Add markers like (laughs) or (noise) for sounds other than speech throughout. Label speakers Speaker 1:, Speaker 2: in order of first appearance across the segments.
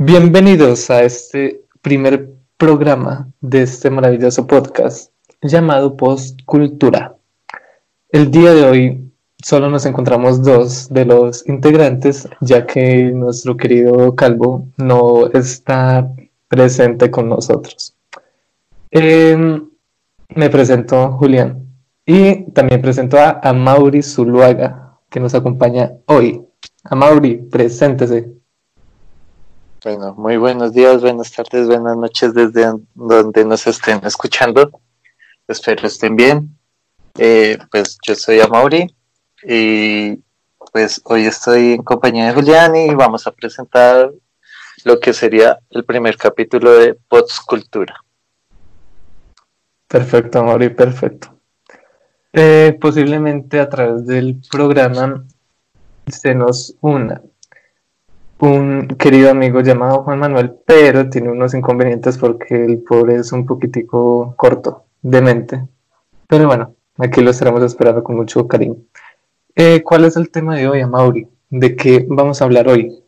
Speaker 1: Bienvenidos a este primer programa de este maravilloso podcast llamado Postcultura. El día de hoy solo nos encontramos dos de los integrantes, ya que nuestro querido Calvo no está presente con nosotros. Em, me presento Julián y también presento a, a Mauri Zuluaga, que nos acompaña hoy. A Mauri, preséntese.
Speaker 2: Bueno, muy buenos días, buenas tardes, buenas noches desde donde nos estén escuchando. Espero estén bien. Eh, pues yo soy Amaury y pues hoy estoy en compañía de Julián y vamos a presentar lo que sería el primer capítulo de Potscultura.
Speaker 1: Perfecto, Amaury, perfecto. Eh, posiblemente a través del programa se nos una un querido amigo llamado Juan Manuel, pero tiene unos inconvenientes porque el pobre es un poquitico corto de mente. Pero bueno, aquí lo estaremos esperando con mucho cariño. Eh, ¿Cuál es el tema de hoy, Amaury? ¿De qué vamos a hablar hoy?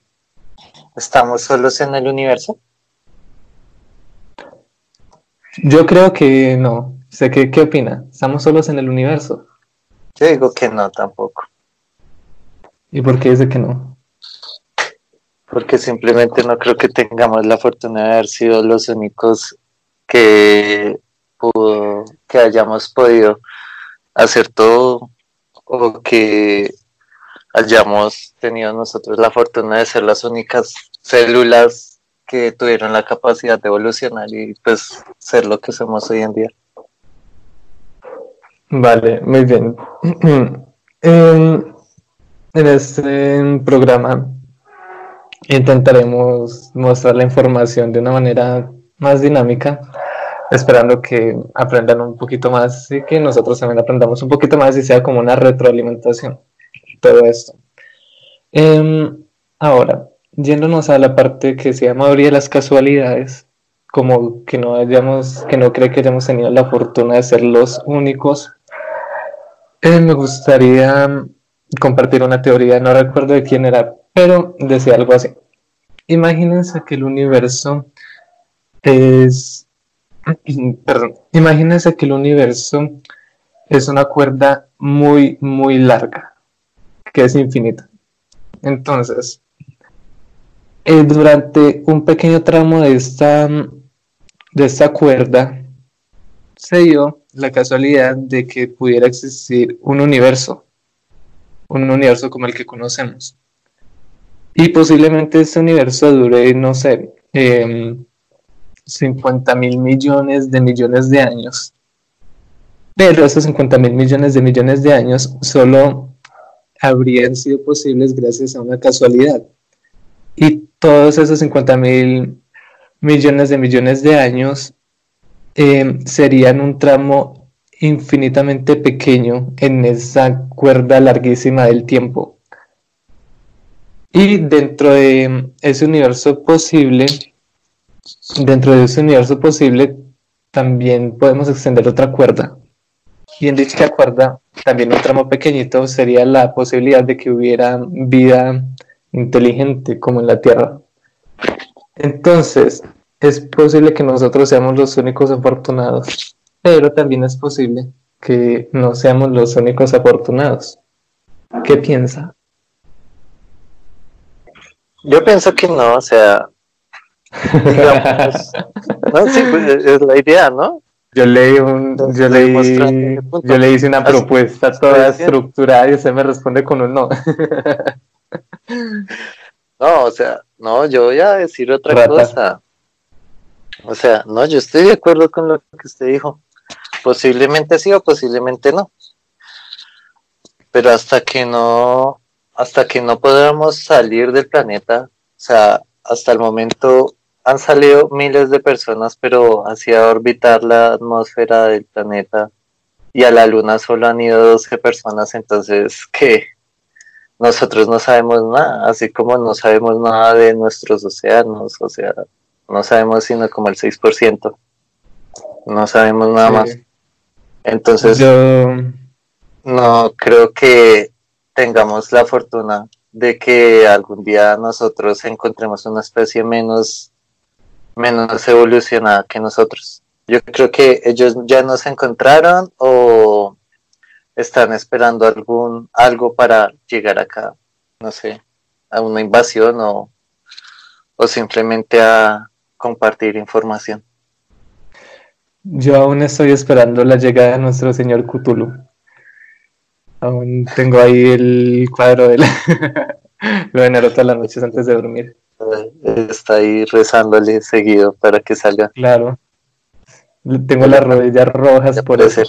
Speaker 2: ¿Estamos solos en el universo?
Speaker 1: Yo creo que no. Sé que, ¿Qué opina? ¿Estamos solos en el universo?
Speaker 2: Yo digo que no, tampoco.
Speaker 1: ¿Y por qué dice que no?
Speaker 2: Porque simplemente no creo que tengamos la fortuna de haber sido los únicos que pudo, que hayamos podido hacer todo o que hayamos tenido nosotros la fortuna de ser las únicas células que tuvieron la capacidad de evolucionar y pues ser lo que somos hoy en día.
Speaker 1: Vale, muy bien. (clears throat) en, en este programa intentaremos mostrar la información de una manera más dinámica, esperando que aprendan un poquito más y que nosotros también aprendamos un poquito más y sea como una retroalimentación todo esto. Em, ahora, yéndonos a la parte que se llama de las casualidades, como que no hayamos, que no cree que hayamos tenido la fortuna de ser los únicos, eh, me gustaría compartir una teoría, no recuerdo de quién era, pero decía algo así. Imagínense que el universo es, perdón, imagínense que el universo es una cuerda muy, muy larga, que es infinita. Entonces, eh, durante un pequeño tramo de esta, de esta cuerda, se dio la casualidad de que pudiera existir un universo, un universo como el que conocemos. Y posiblemente este universo dure, no sé, 50 em, mil millones de millones de años. Pero esos 50 mil millones de millones de años solo habrían sido posibles gracias a una casualidad. Y todos esos 50 mil millones de millones de años em, serían un tramo infinitamente pequeño en esa cuerda larguísima del tiempo. Y dentro de ese universo posible, dentro de ese universo posible, también podemos extender otra cuerda. Y en dicha cuerda, también un tramo pequeñito sería la posibilidad de que hubiera vida inteligente como en la Tierra. Entonces, es posible que nosotros seamos los únicos afortunados, pero también es posible que no seamos los únicos afortunados. ¿Qué piensa?
Speaker 2: Yo pienso que no, o sea, (laughs) no, sí, pues es la idea, ¿no?
Speaker 1: Yo leí un, yo leí, yo le hice una propuesta toda estructurada y usted me responde con un no.
Speaker 2: no, o sea, no, yo voy a decir otra cosa. O sea, no, yo estoy de acuerdo con lo que usted dijo. Posiblemente sí o posiblemente no. Pero hasta que no hasta que no podamos salir del planeta, o sea, hasta el momento han salido miles de personas, pero hacia orbitar la atmósfera del planeta y a la luna solo han ido 12 personas, entonces que nosotros no sabemos nada, así como no sabemos nada de nuestros océanos, o sea, no sabemos sino como el 6%, no sabemos nada más. Entonces, no creo que tengamos la fortuna de que algún día nosotros encontremos una especie menos, menos evolucionada que nosotros. Yo creo que ellos ya nos encontraron o están esperando algún algo para llegar acá, no sé, a una invasión o, o simplemente a compartir información.
Speaker 1: Yo aún estoy esperando la llegada de nuestro señor Cthulhu. Aún tengo ahí el cuadro de la... (laughs) lo de Naruto las noches antes de dormir.
Speaker 2: Está ahí rezándole seguido para que salga.
Speaker 1: Claro. Tengo las rodillas rojas por eso.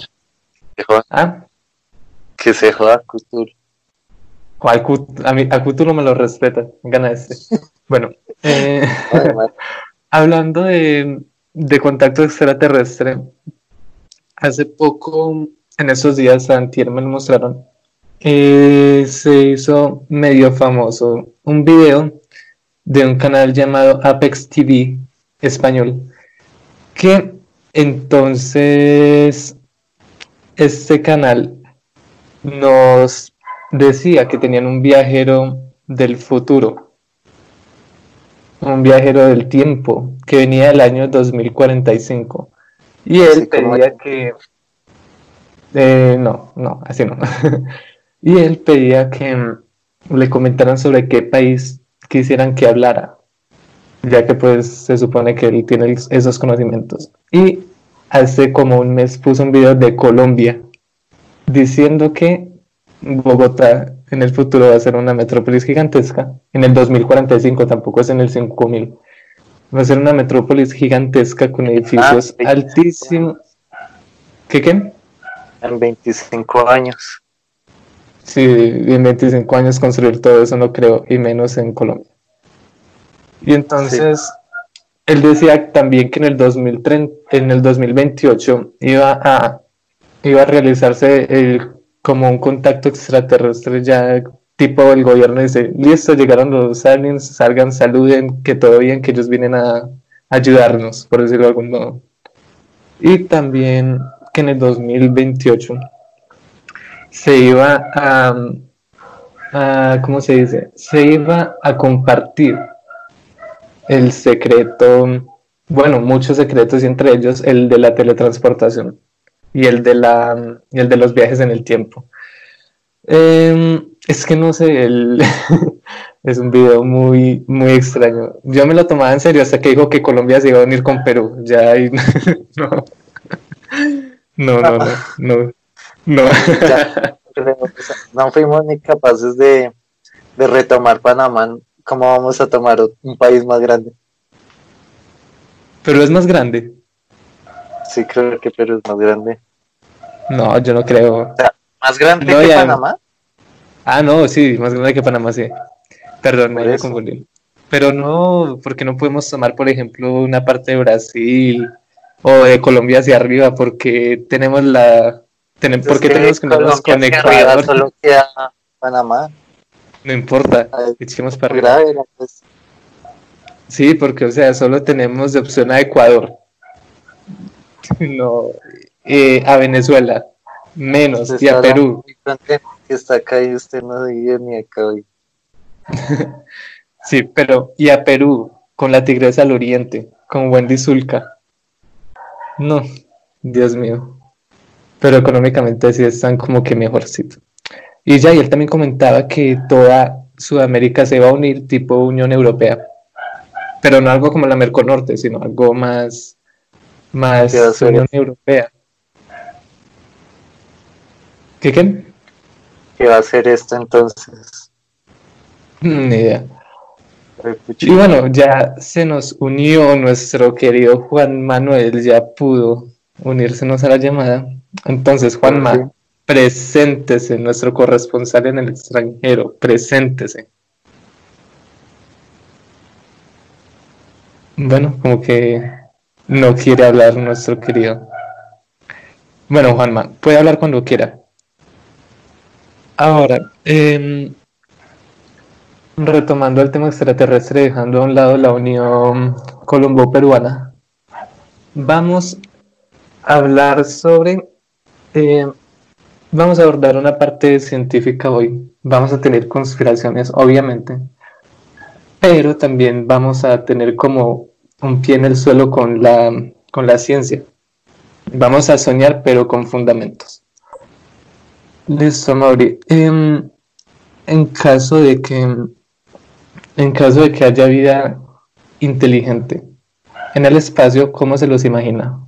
Speaker 2: ¿Ah? Que se joda Cthulhu.
Speaker 1: a, mí, a Cthulhu me lo respeta. Gana este. (laughs) bueno. Eh, (laughs) hablando de de contacto extraterrestre, hace poco, en esos días, Antier me lo mostraron, eh, se hizo medio famoso un video de un canal llamado Apex TV español, que entonces este canal nos decía que tenían un viajero del futuro un viajero del tiempo que venía del año 2045. Y él pedía que... Eh, no, no, así no. (laughs) y él pedía que mm, le comentaran sobre qué país quisieran que hablara, ya que pues se supone que él tiene esos conocimientos. Y hace como un mes puso un video de Colombia diciendo que Bogotá en el futuro va a ser una metrópolis gigantesca. En el 2045 tampoco es en el 5000. Va a ser una metrópolis gigantesca con edificios ah, altísimos. ¿Qué qué?
Speaker 2: En 25 años.
Speaker 1: Sí, en 25 años construir todo eso no creo, y menos en Colombia. Y entonces, él decía también que en el 2030, en el 2028 iba a, iba a realizarse el como un contacto extraterrestre ya tipo el gobierno dice, listo, llegaron los aliens, salgan, saluden, que todo bien, que ellos vienen a ayudarnos, por decirlo de algún modo. Y también que en el 2028 se iba a, ¿cómo se dice? Se iba a compartir el secreto, bueno, muchos secretos y entre ellos el de la teletransportación y el de, la, el de los viajes en el tiempo. Em, es que no sé, el (laughs) es un video muy, muy extraño. Yo me lo tomaba en serio hasta que dijo que Colombia se iba a unir con Perú. Ya ahí (laughs) no. No, no, no, no. No, (laughs)
Speaker 2: no fuimos ni capaces de, de retomar Panamá. ¿Cómo vamos a tomar un país más grande?
Speaker 1: Pero es más grande.
Speaker 2: Sí, creo que Perú es más grande.
Speaker 1: No, yo no creo.
Speaker 2: ¿Más grande que Panamá?
Speaker 1: Ah, no, sí, más grande que Panamá, sí. Perdón, me confundí. Pero no, porque no podemos tomar, por ejemplo, una parte de Brasil o de Colombia hacia arriba, porque tenemos la. Ten, porque tenemos que nos conectar.
Speaker 2: Solo queda Panamá.
Speaker 1: No importa, echemos para arriba. Pues. Sí, porque, o sea, solo tenemos de opción a Ecuador. (laughs) No, eh, a Venezuela, menos, y a Perú.
Speaker 2: Que está acá y usted no vive ni acá hoy. (laughs)
Speaker 1: sí, pero, y a Perú, con la tigresa al oriente, con Wendy Zulka. No, Dios mío. Pero económicamente sí están como que mejorcito. Y ya, y él también comentaba que toda Sudamérica se va a unir tipo Unión Europea. Pero no algo como la Merconorte, sino algo más más Unión Europea. ¿Qué qué?
Speaker 2: ¿Qué va a hacer esto entonces?
Speaker 1: Mm, ni idea. Y bueno, ya se nos unió nuestro querido Juan Manuel, ya pudo unírsenos a la llamada. Entonces, Juanma, preséntese, nuestro corresponsal en el extranjero, preséntese. Bueno, como que no quiere hablar nuestro querido. Bueno, Juanma, puede hablar cuando quiera. Ahora, em, retomando el tema extraterrestre, dejando a un lado la Unión Colombo-Peruana, vamos a hablar sobre em, vamos a abordar una parte científica hoy. Vamos a tener conspiraciones, obviamente, pero también vamos a tener como un pie en el suelo con la, con la ciencia. Vamos a soñar, pero con fundamentos. Listo, Mauri. Em, en caso de que en caso de que haya vida inteligente en el espacio, ¿cómo se los imagina?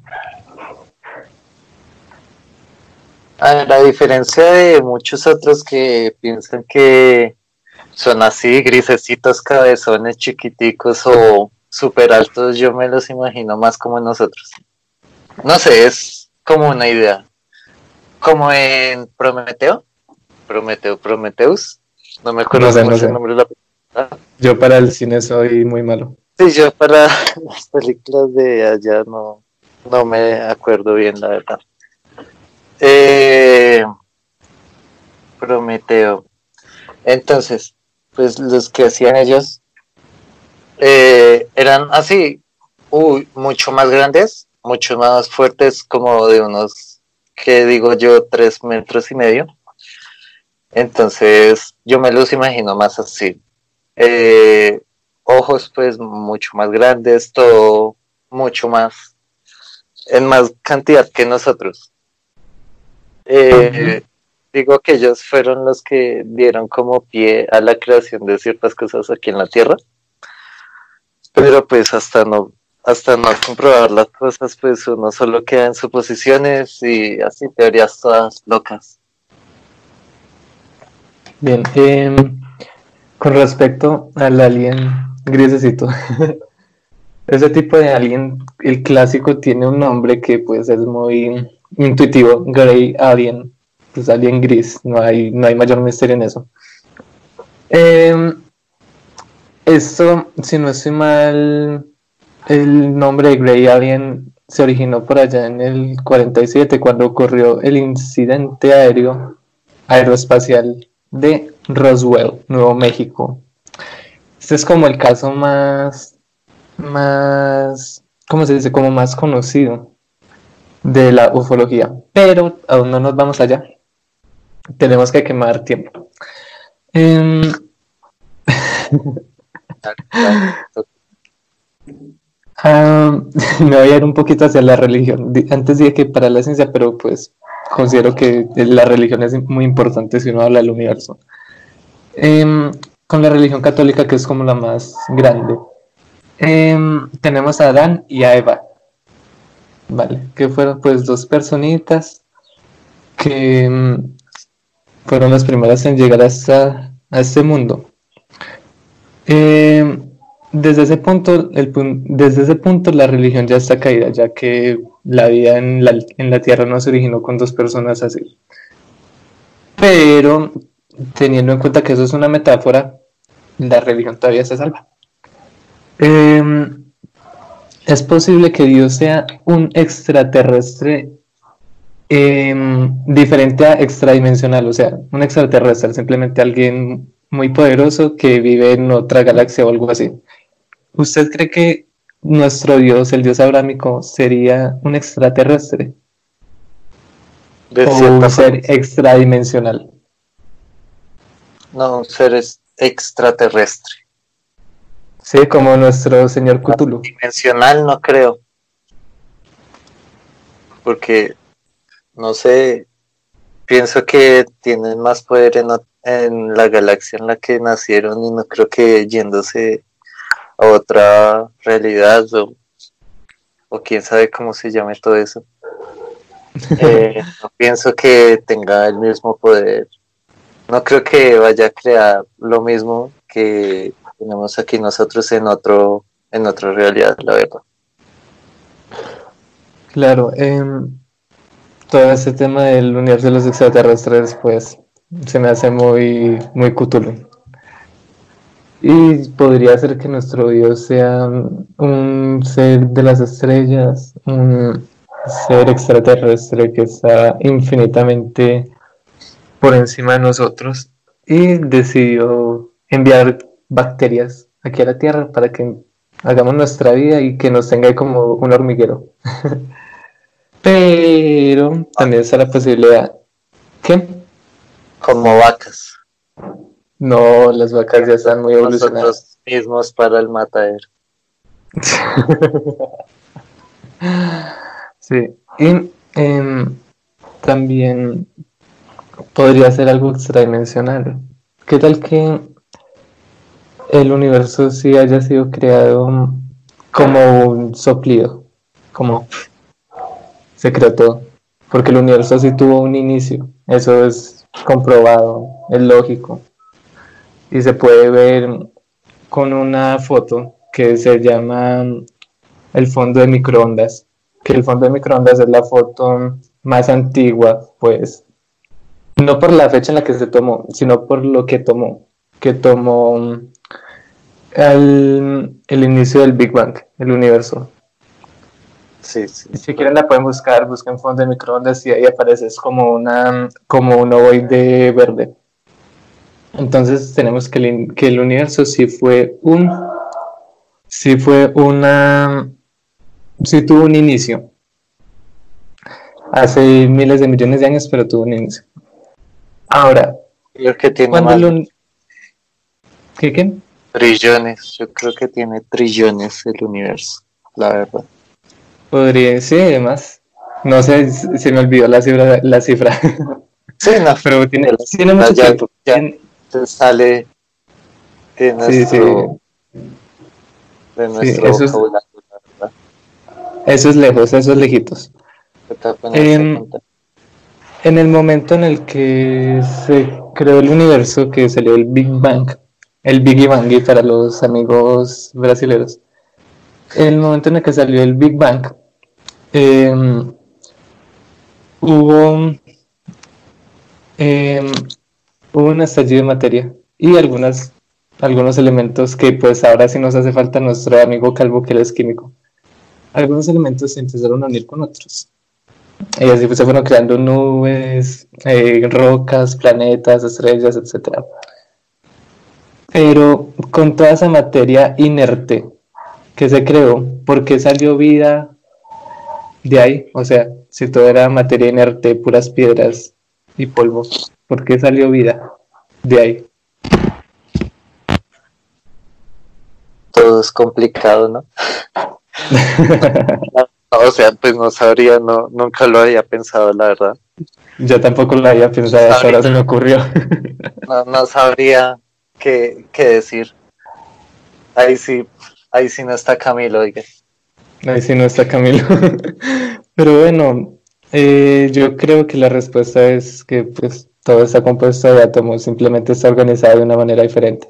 Speaker 2: A la diferencia de muchos otros que piensan que son así, grisecitos, cabezones chiquiticos o súper altos, yo me los imagino más como nosotros. No sé, es como una idea. Como en Prometeo, Prometeo, Prometeus, no me acuerdo el nombre de la
Speaker 1: película. Yo para el cine soy muy malo.
Speaker 2: Sí, yo para (laughs) las películas de allá no, no me acuerdo bien, la verdad. Eh, Prometeo. Entonces, pues los que hacían ellos eh, eran así, uy, mucho más grandes, mucho más fuertes, como de unos, que digo yo, tres metros y medio. Entonces, yo me los imagino más así. Eh, ojos, pues, mucho más grandes, todo mucho más, en más cantidad que nosotros. Eh, digo que ellos fueron los que dieron como pie a la creación de ciertas cosas aquí en la Tierra. Pero pues hasta no, hasta no comprobar las cosas, pues uno solo queda en suposiciones y así teorías todas locas.
Speaker 1: Bien, em, con respecto al alien grisecito, (laughs) ese tipo de alien, el clásico tiene un nombre que pues es muy intuitivo, Grey Alien, pues alien gris, no hay, no hay mayor misterio en eso. Eh, esto, si no estoy mal, el nombre de Grey Alien se originó por allá en el 47 cuando ocurrió el incidente aéreo aeroespacial de Roswell, Nuevo México. Este es como el caso más, más, ¿cómo se dice? Como más conocido de la ufología. Pero aún no nos vamos allá. Tenemos que quemar tiempo. Em, (laughs) Ah, (laughs) me voy a ir un poquito hacia la religión. Antes dije que para la ciencia, pero pues considero que la religión es muy importante si uno habla del universo. Em, con la religión católica, que es como la más grande, em, tenemos a Adán y a Eva, ¿vale? Que fueron pues dos personitas que em, fueron las primeras en llegar a, a este mundo. Desde ese punto, el, desde ese punto la religión ya está caída, ya que la vida en la, en la tierra no se originó con dos personas así. Pero teniendo en cuenta que eso es una metáfora, la religión todavía se salva. Em, es posible que Dios sea un extraterrestre em, diferente a extradimensional, o sea, un extraterrestre, simplemente alguien muy poderoso que vive en otra galaxia o algo así. ¿Usted cree que nuestro Dios, el Dios abrámico, sería un extraterrestre? o un ser extradimensional.
Speaker 2: No, un ser extraterrestre.
Speaker 1: Sí, como nuestro señor Cthulhu.
Speaker 2: Dimensional no creo. Porque, no sé, pienso que tienen más poder en, en la galaxia en la que nacieron y no creo que yéndose a otra realidad o, o quién sabe cómo se llame todo eso. (laughs) Eh, no pienso que tenga el mismo poder. No creo que vaya a crear lo mismo que tenemos aquí nosotros en otro en otra realidad, la verdad.
Speaker 1: Claro, em, todo ese tema del universo de los extraterrestres, pues se me hace muy, muy Cthulhu. Y podría ser que nuestro Dios sea un ser de las estrellas, un ser extraterrestre que está infinitamente por encima de nosotros y decidió enviar bacterias aquí a la Tierra para que hagamos nuestra vida y que nos tenga como un hormiguero. (laughs) Pero también está la posibilidad ¿Qué?
Speaker 2: Como vacas.
Speaker 1: No, las vacas ya están muy evolucionadas.
Speaker 2: Nosotros mismos para el matadero. (laughs)
Speaker 1: sí, y em, también podría ser algo extradimensional. ¿Qué tal que el universo sí haya sido creado como un soplido? Como se creó todo. Porque el universo sí tuvo un inicio. Eso es comprobado, es lógico. Y se puede ver con una foto que se llama el fondo de microondas. Que el fondo de microondas es la foto más antigua, pues, no por la fecha en la que se tomó, sino por lo que tomó, que tomó el, el inicio del Big Bang, el universo.
Speaker 2: Sí, sí.
Speaker 1: Si quieren la pueden buscar, busquen fondo de microondas y ahí aparece, es como, una, como un ovoide verde. Entonces tenemos que el, que el universo sí fue un, sí fue una, sí tuvo un inicio, hace miles de millones de años, pero tuvo un inicio. Ahora,
Speaker 2: creo que tiene
Speaker 1: cuando
Speaker 2: más
Speaker 1: el ¿Qué, qué?
Speaker 2: trillones. Yo creo que tiene trillones el universo, la verdad.
Speaker 1: Podría, sí, además. No sé, se me olvidó la cifra, la cifra. (laughs)
Speaker 2: Sí, no,
Speaker 1: pero tiene,
Speaker 2: Ya-
Speaker 1: tiene mucho
Speaker 2: ya-
Speaker 1: tiempo.
Speaker 2: ya te sale de
Speaker 1: Sí, sí.
Speaker 2: nuestro, de nuestro
Speaker 1: eso es-
Speaker 2: la.
Speaker 1: Eso es lejos, eso es lejitos.
Speaker 2: Toca ponerse
Speaker 1: Em,
Speaker 2: a contar.
Speaker 1: En el momento en el que se creó el universo, que salió el Big Bang, el Biggie Bangui para los amigos brasileños, en el momento en el que salió el Big Bang, em, hubo, em, hubo un estallido de materia y algunas, algunos elementos que pues ahora sí nos hace falta nuestro amigo Calvo, que él es químico. Algunos elementos se empezaron a unir con otros. Y así pues, se fueron creando nubes, eh, rocas, planetas, estrellas, etc. Pero con toda esa materia inerte que se creó, ¿por qué salió vida de ahí? O sea, si todo era materia inerte, puras piedras y polvo, ¿por qué salió vida de ahí?
Speaker 2: Todo es complicado, ¿no? (laughs) (laughs) (laughs) O sea, pues no sabría, no, nunca lo había pensado, la verdad.
Speaker 1: Yo tampoco lo había pensado, hasta ahora se me ocurrió. (laughs)
Speaker 2: No, no sabría qué, qué decir. Ahí sí, ahí sí no está Camilo, oiga.
Speaker 1: Ahí sí no está Camilo. (laughs) Pero bueno, eh, yo creo que la respuesta es que pues todo está compuesto de átomos, simplemente está organizado de una manera diferente.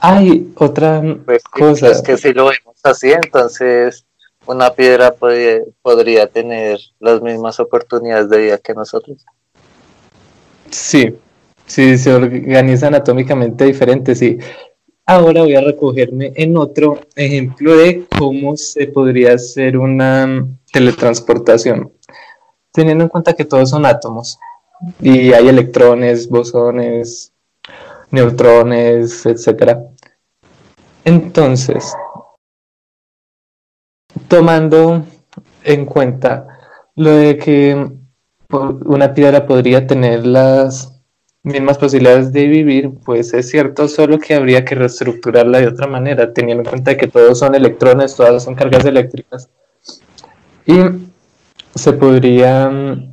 Speaker 1: Hay otra
Speaker 2: Pues
Speaker 1: cosa.
Speaker 2: es que si lo vemos así, entonces una piedra podría, tener las mismas oportunidades de vida que nosotros.
Speaker 1: Sí, sí, se organizan atómicamente diferente, sí. Ahora voy a recogerme en otro ejemplo de cómo se podría hacer una teletransportación, teniendo en cuenta que todos son átomos y hay electrones, bosones, neutrones, etcétera. Entonces, tomando en cuenta lo de que po- una piedra podría tener las mismas posibilidades de vivir, pues es cierto, solo que habría que reestructurarla de otra manera, teniendo en cuenta que todos son electrones, todas son cargas eléctricas. Y se podría, mm,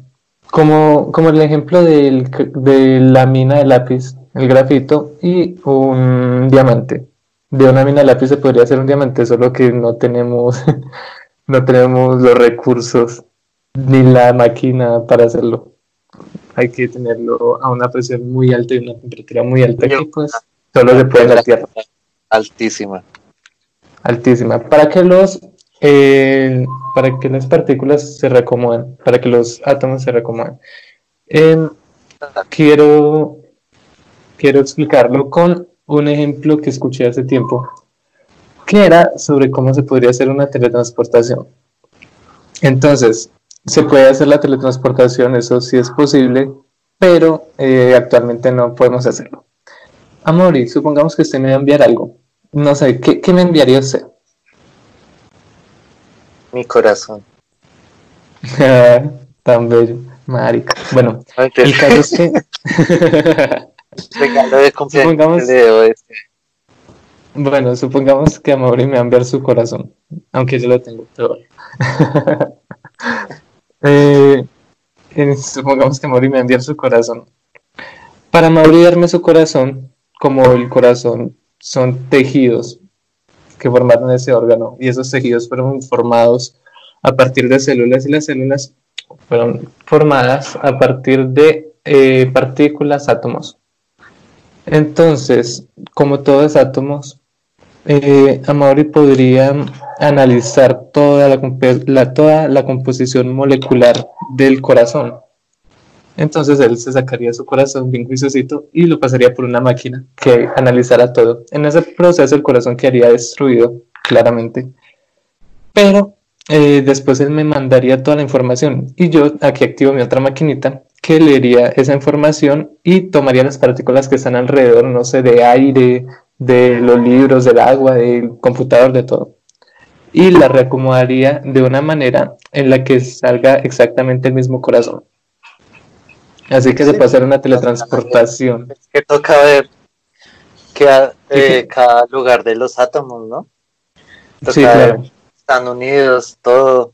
Speaker 1: como, como el ejemplo de la mina de lápiz, el grafito y un diamante. De una mina de lápiz se podría hacer un diamante, solo que no tenemos, (laughs) no tenemos los recursos ni la máquina para hacerlo. Hay que tenerlo a una presión muy alta y una temperatura muy alta pues solo se puede en la Tierra,
Speaker 2: Altísima.
Speaker 1: altísima. Para que los eh, para que las partículas se reacomoden, para que los átomos se reacomoden. Em, quiero, quiero explicarlo con un ejemplo que escuché hace tiempo, que era sobre cómo se podría hacer una teletransportación. Entonces, se puede hacer la teletransportación, eso sí es posible, pero eh, actualmente no podemos hacerlo. Amori, supongamos que usted me va a enviar algo. No sé, ¿qué, qué me enviaría usted?
Speaker 2: Mi corazón. (laughs)
Speaker 1: Tan bello. Marica. Bueno, el caso es que. (laughs) (laughs)
Speaker 2: Regalo de cumpleaños
Speaker 1: este. Bueno, supongamos que Amaury me va a enviar su corazón, aunque yo lo tengo, pero (laughs) eh, supongamos que Amaury me va a enviar su corazón. Para Amaury darme su corazón, como el corazón son tejidos que formaron ese órgano, y esos tejidos fueron formados a partir de células, y las células fueron formadas a partir de eh, partículas, átomos. Entonces, como todos átomos, eh, podría analizar toda la, toda la composición molecular del corazón. Entonces él se sacaría su corazón bien juiciosito y lo pasaría por una máquina que analizara todo. En ese proceso el corazón quedaría destruido, claramente. Pero eh, después él me mandaría toda la información y yo aquí activo mi otra maquinita que leería esa información y tomaría las partículas que están alrededor, no sé, de aire, de los libros, del agua, del computador, de todo. Y la reacomodaría de una manera en la que salga exactamente el mismo corazón. Así que se puede hacer una teletransportación.
Speaker 2: Es que toca ver eh, cada lugar de los átomos, ¿no? sí, claro. Están unidos, todo.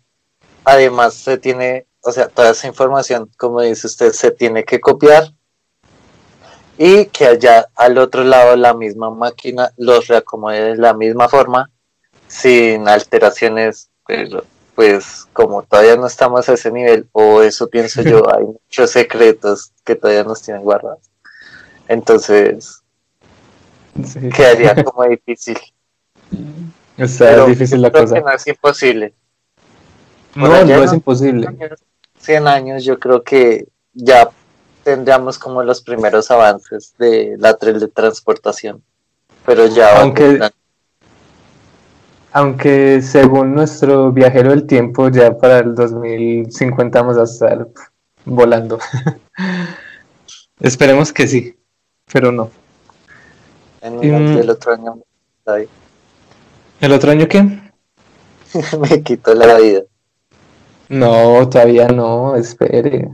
Speaker 2: Además, se tiene, o sea, toda esa información, como dice usted, se tiene que copiar. Y que allá al otro lado la misma máquina los reacomode de la misma forma sin alteraciones pero pues como todavía no estamos a ese nivel o eso pienso yo (laughs) hay muchos secretos que todavía nos tienen guardados. Entonces quedaría como difícil (laughs)
Speaker 1: o sea, es difícil la cosa
Speaker 2: no es imposible
Speaker 1: no, no es imposible
Speaker 2: 100 años yo creo que ya tendríamos como los primeros avances de la teletransportación. Pero ya.
Speaker 1: Aunque, aunque según nuestro viajero del tiempo, ya para el 2050 vamos a estar volando. (laughs) Esperemos que sí, pero no.
Speaker 2: En el otro año.
Speaker 1: ¿El otro año qué? (laughs)
Speaker 2: Me quitó la vida.
Speaker 1: No, todavía no, espere.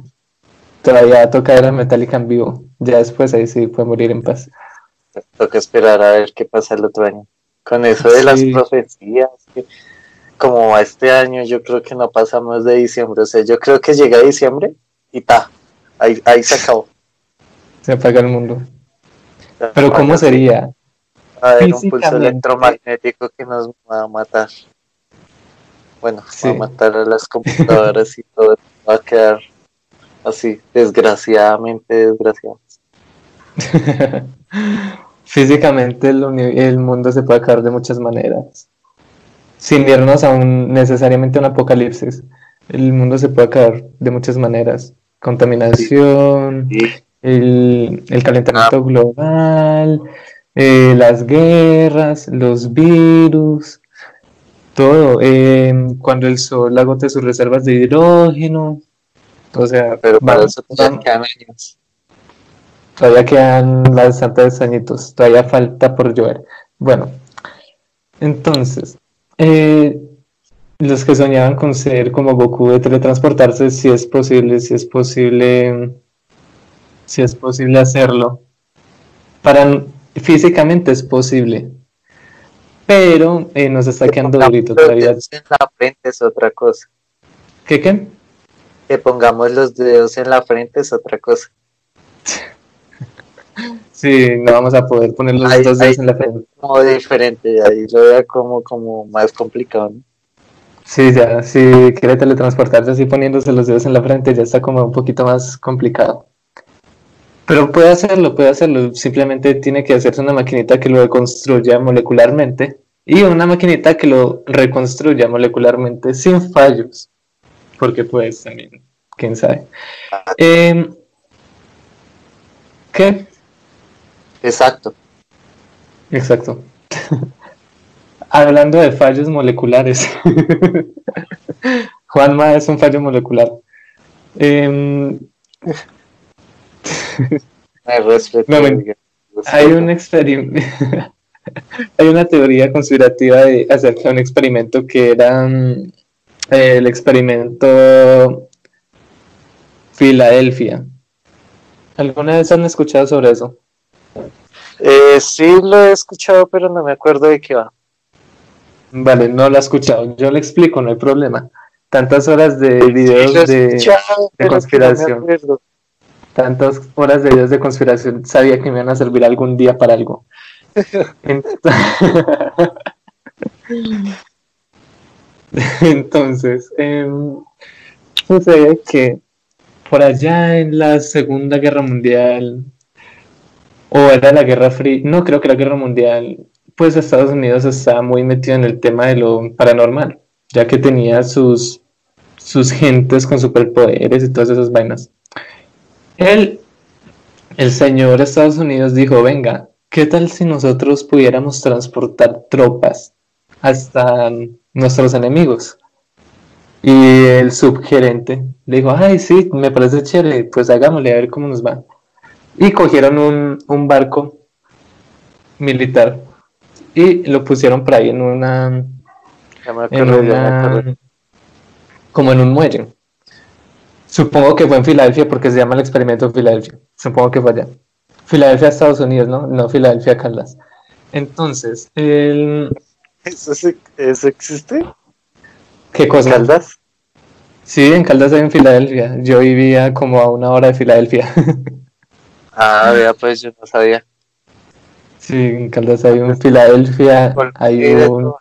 Speaker 1: Todavía toca ver a Metallica en vivo. Ya después ahí sí puede morir en paz.
Speaker 2: Toca esperar a ver qué pasa el otro año. Con eso de las profecías, como a este año yo creo que no pasamos de diciembre. O sea, yo creo que llega diciembre y ta, ahí, ahí se acabó.
Speaker 1: Se apaga el mundo. Pero ¿cómo sería?
Speaker 2: A ver, un pulso electromagnético que nos va a matar. Bueno, va a matar a las computadoras y todo. Va a quedar así, desgraciadamente desgraciados. (laughs)
Speaker 1: Físicamente el, mundo se puede acabar de muchas maneras. Sin irnos a un, necesariamente a un apocalipsis. El mundo se puede acabar de muchas maneras. Contaminación, El, calentamiento ah. global, eh, las guerras, los virus, todo. Eh, cuando el sol agote sus reservas de hidrógeno, o sea,
Speaker 2: pero para eso todavía quedan años.
Speaker 1: Todavía quedan bastantes añitos, todavía falta por llover. Bueno, entonces, eh, los que soñaban con ser como Goku de teletransportarse, si es posible, si es posible, si es posible hacerlo. Para físicamente es posible, pero eh, nos está quedando durito todavía.
Speaker 2: En la frente es otra cosa.
Speaker 1: ¿Qué qué?
Speaker 2: que pongamos los dedos en la frente es otra cosa. (laughs)
Speaker 1: Sí, no vamos a poder poner los dos dedos en la frente.
Speaker 2: Como diferente, ahí lo veo como, como más complicado.
Speaker 1: Sí, ya, si quiere teletransportarse así poniéndose los dedos en la frente, ya está como un poquito más complicado. Pero puede hacerlo, puede hacerlo. Simplemente tiene que hacerse una maquinita que lo reconstruya molecularmente y una maquinita que lo reconstruya molecularmente sin fallos porque pues también, quién sabe. Em, ¿Qué?
Speaker 2: Exacto.
Speaker 1: Exacto. (laughs) Hablando de fallos moleculares. (laughs) Juanma es un fallo molecular. Eh, hay un experimento. (laughs) hay una teoría conspirativa de acerca de un experimento que era el experimento Filadelfia. ¿Alguna vez han escuchado sobre eso?
Speaker 2: Eh, sí, lo he escuchado, pero no me acuerdo de qué va.
Speaker 1: Vale, no lo he escuchado. Yo le explico, no hay problema. Tantas horas de videos de, conspiración. Tantas horas de videos de conspiración. Sabía que me iban a servir algún día para algo. (laughs) Entonces, eh, sucede que por allá en la Segunda Guerra Mundial, o era la Guerra Fría, no creo que la Guerra Mundial, pues Estados Unidos estaba muy metido en el tema de lo paranormal, ya que tenía sus, sus gentes con superpoderes y todas esas vainas. El, el señor Estados Unidos dijo, venga, ¿qué tal si nosotros pudiéramos transportar tropas hasta nuestros enemigos? Y el subgerente le dijo, ay, sí, me parece chévere, pues hagámosle a ver cómo nos va. Y cogieron un, un barco militar y lo pusieron por ahí en una, en una como en un muelle. Supongo que fue en Filadelfia porque se llama el experimento de Filadelfia. Supongo que fue allá. Filadelfia, Estados Unidos, ¿no? No Filadelfia, Caldas. Entonces, el...
Speaker 2: ¿Eso, ¿Eso existe?
Speaker 1: ¿Qué cosa?
Speaker 2: ¿Caldas?
Speaker 1: Sí, en Caldas hay en Filadelfia. Yo vivía como a una hora de Filadelfia. (laughs)
Speaker 2: ah, vea, pues yo no sabía.
Speaker 1: Sí, en Caldas hay un Filadelfia, hay un...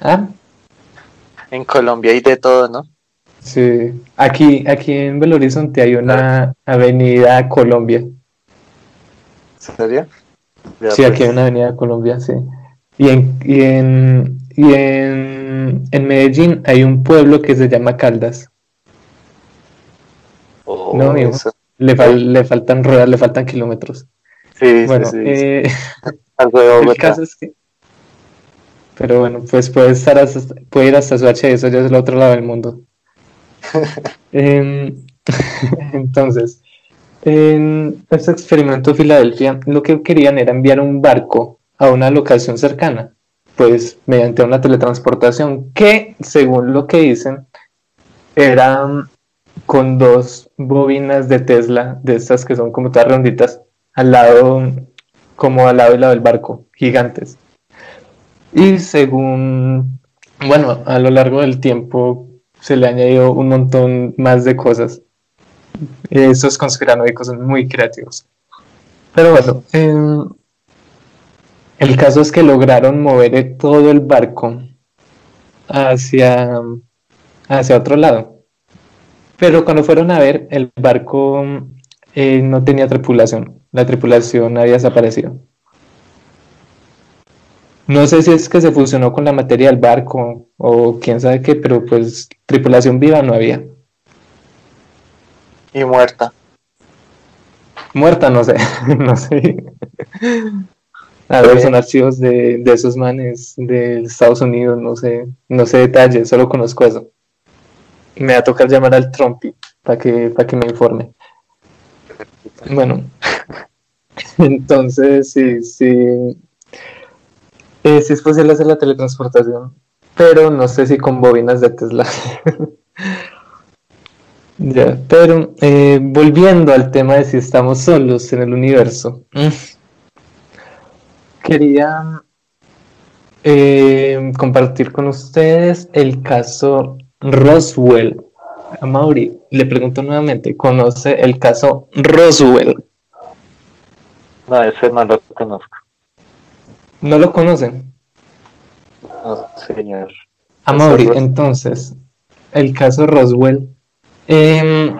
Speaker 2: ¿Ah? En Colombia hay de todo, ¿no?
Speaker 1: Sí, aquí, aquí en Belo Horizonte hay una avenida Colombia.
Speaker 2: ¿Sería?
Speaker 1: sí, aquí hay pues. una avenida Colombia, sí. Y en, y en, y en, en Medellín hay un pueblo que se llama Caldas. Oh, no, amigo. Le, le faltan ruedas, le faltan kilómetros.
Speaker 2: Sí, bueno, sí, sí. Eh, (laughs) el
Speaker 1: caso es que. Pero bueno, pues puede, estar puede ir hasta su H, eso ya es el otro lado del mundo. (laughs) Em, (laughs) entonces, en este experimento de Filadelfia, lo que querían era enviar un barco a una locación cercana pues mediante una teletransportación que, según lo que dicen, era con dos bobinas de Tesla, de estas que son como todas ronditas, al lado, como al lado y lado del barco, gigantes. Y según, bueno, a lo largo del tiempo se le añadió un montón más de cosas. Esos conspiranoicos son muy creativos. Pero bueno, eh, el caso es que lograron mover todo el barco hacia, hacia otro lado. Pero cuando fueron a ver, el barco eh, no tenía tripulación. La tripulación había desaparecido. No sé si es que se fusionó con la materia del barco o quién sabe qué, pero pues tripulación viva no había.
Speaker 2: Y muerta.
Speaker 1: Muerta, no sé, (laughs) no sé. A ver, son archivos de, de esos manes de Estados Unidos, no sé, no sé detalles, solo conozco eso. Me va a tocar llamar al Trumpy para que, para que me informe. Bueno, (laughs) entonces sí, sí, eh, sí es posible hacer la teletransportación, pero no sé si con bobinas de Tesla. (laughs) ya, pero eh, volviendo al tema de si estamos solos en el universo. Mm quería eh, compartir con ustedes el caso Roswell. A Mauri le pregunto nuevamente, ¿conoce el caso Roswell?
Speaker 2: No, ese no conozco.
Speaker 1: ¿No lo conocen?
Speaker 2: No, señor.
Speaker 1: A Mauri, entonces, el caso Roswell. Eh,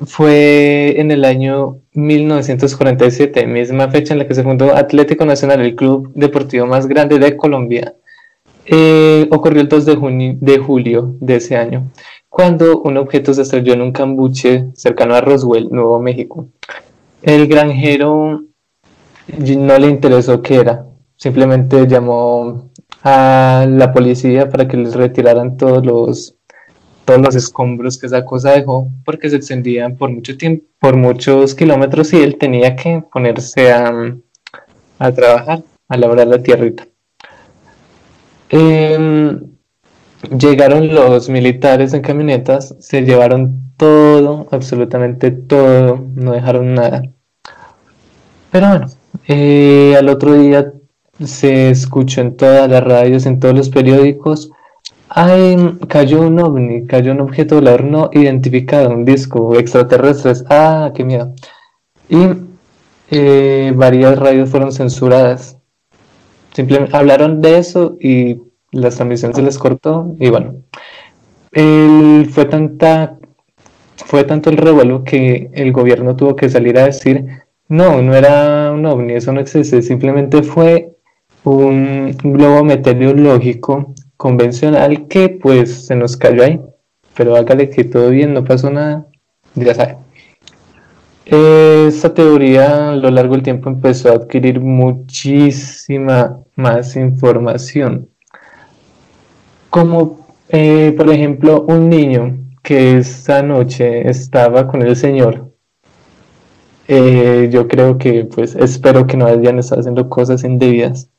Speaker 1: fue en el año 1947, misma fecha en la que se fundó Atlético Nacional, el club deportivo más grande de Colombia. Eh, ocurrió el 2 de, de julio de ese año, cuando un objeto se estrelló en un cambuche cercano a Roswell, Nuevo México. El granjero no le interesó qué era, simplemente llamó a la policía para que les retiraran todos los todos los escombros que esa cosa dejó porque se extendían por mucho tiempo, por muchos kilómetros y él tenía que ponerse a, a trabajar, a labrar la tierrita. Em, Llegaron los militares en camionetas, se llevaron todo, absolutamente todo, no dejaron nada. Pero bueno, eh, al otro día se escuchó en todas las radios, en todos los periódicos, Ay, cayó un ovni, cayó un objeto volador no identificado, un disco extraterrestres. Ah, qué miedo. Y eh, varias radios fueron censuradas. Simplemente hablaron de eso y la transmisión se les cortó y bueno. fue tanta fue tanto el revuelo que el gobierno tuvo que salir a decir no, no era un ovni, eso no existe, simplemente fue un globo meteorológico convencional que pues se nos cayó ahí. Pero hágale que todo bien, no pasó nada, ya sabe. Esta teoría a lo largo del tiempo empezó a adquirir muchísima más información. Como eh, por ejemplo un niño que esta noche estaba con el Señor. Eh, yo creo que pues espero que no hayan estado haciendo cosas indebidas.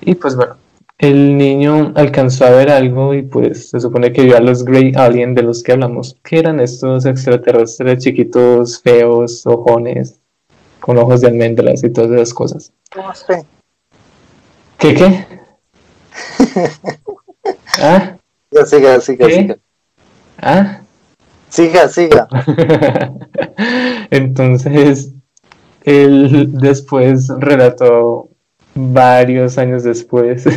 Speaker 1: Y pues bueno, el niño alcanzó a ver algo y pues se supone que vio a los Grey Alien de los que hablamos, que eran estos extraterrestres chiquitos, feos, ojones, con ojos de almendras y todas esas cosas. ¿Qué qué? (laughs)
Speaker 2: ¿Ah? Ya siga, siga, siga.
Speaker 1: ¿Ah?
Speaker 2: Siga, siga. (laughs)
Speaker 1: Entonces, él después relató varios años después, (laughs)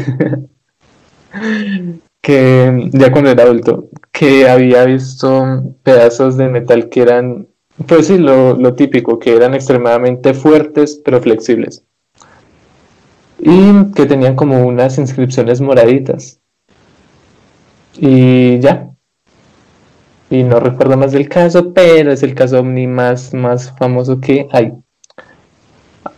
Speaker 1: que ya cuando era adulto, que había visto pedazos de metal que eran, pues sí, lo, lo típico, que eran extremadamente fuertes pero flexibles. Y que tenían como unas inscripciones moraditas. Y ya. Y no recuerdo más del caso, pero es el caso omni más, más famoso que hay.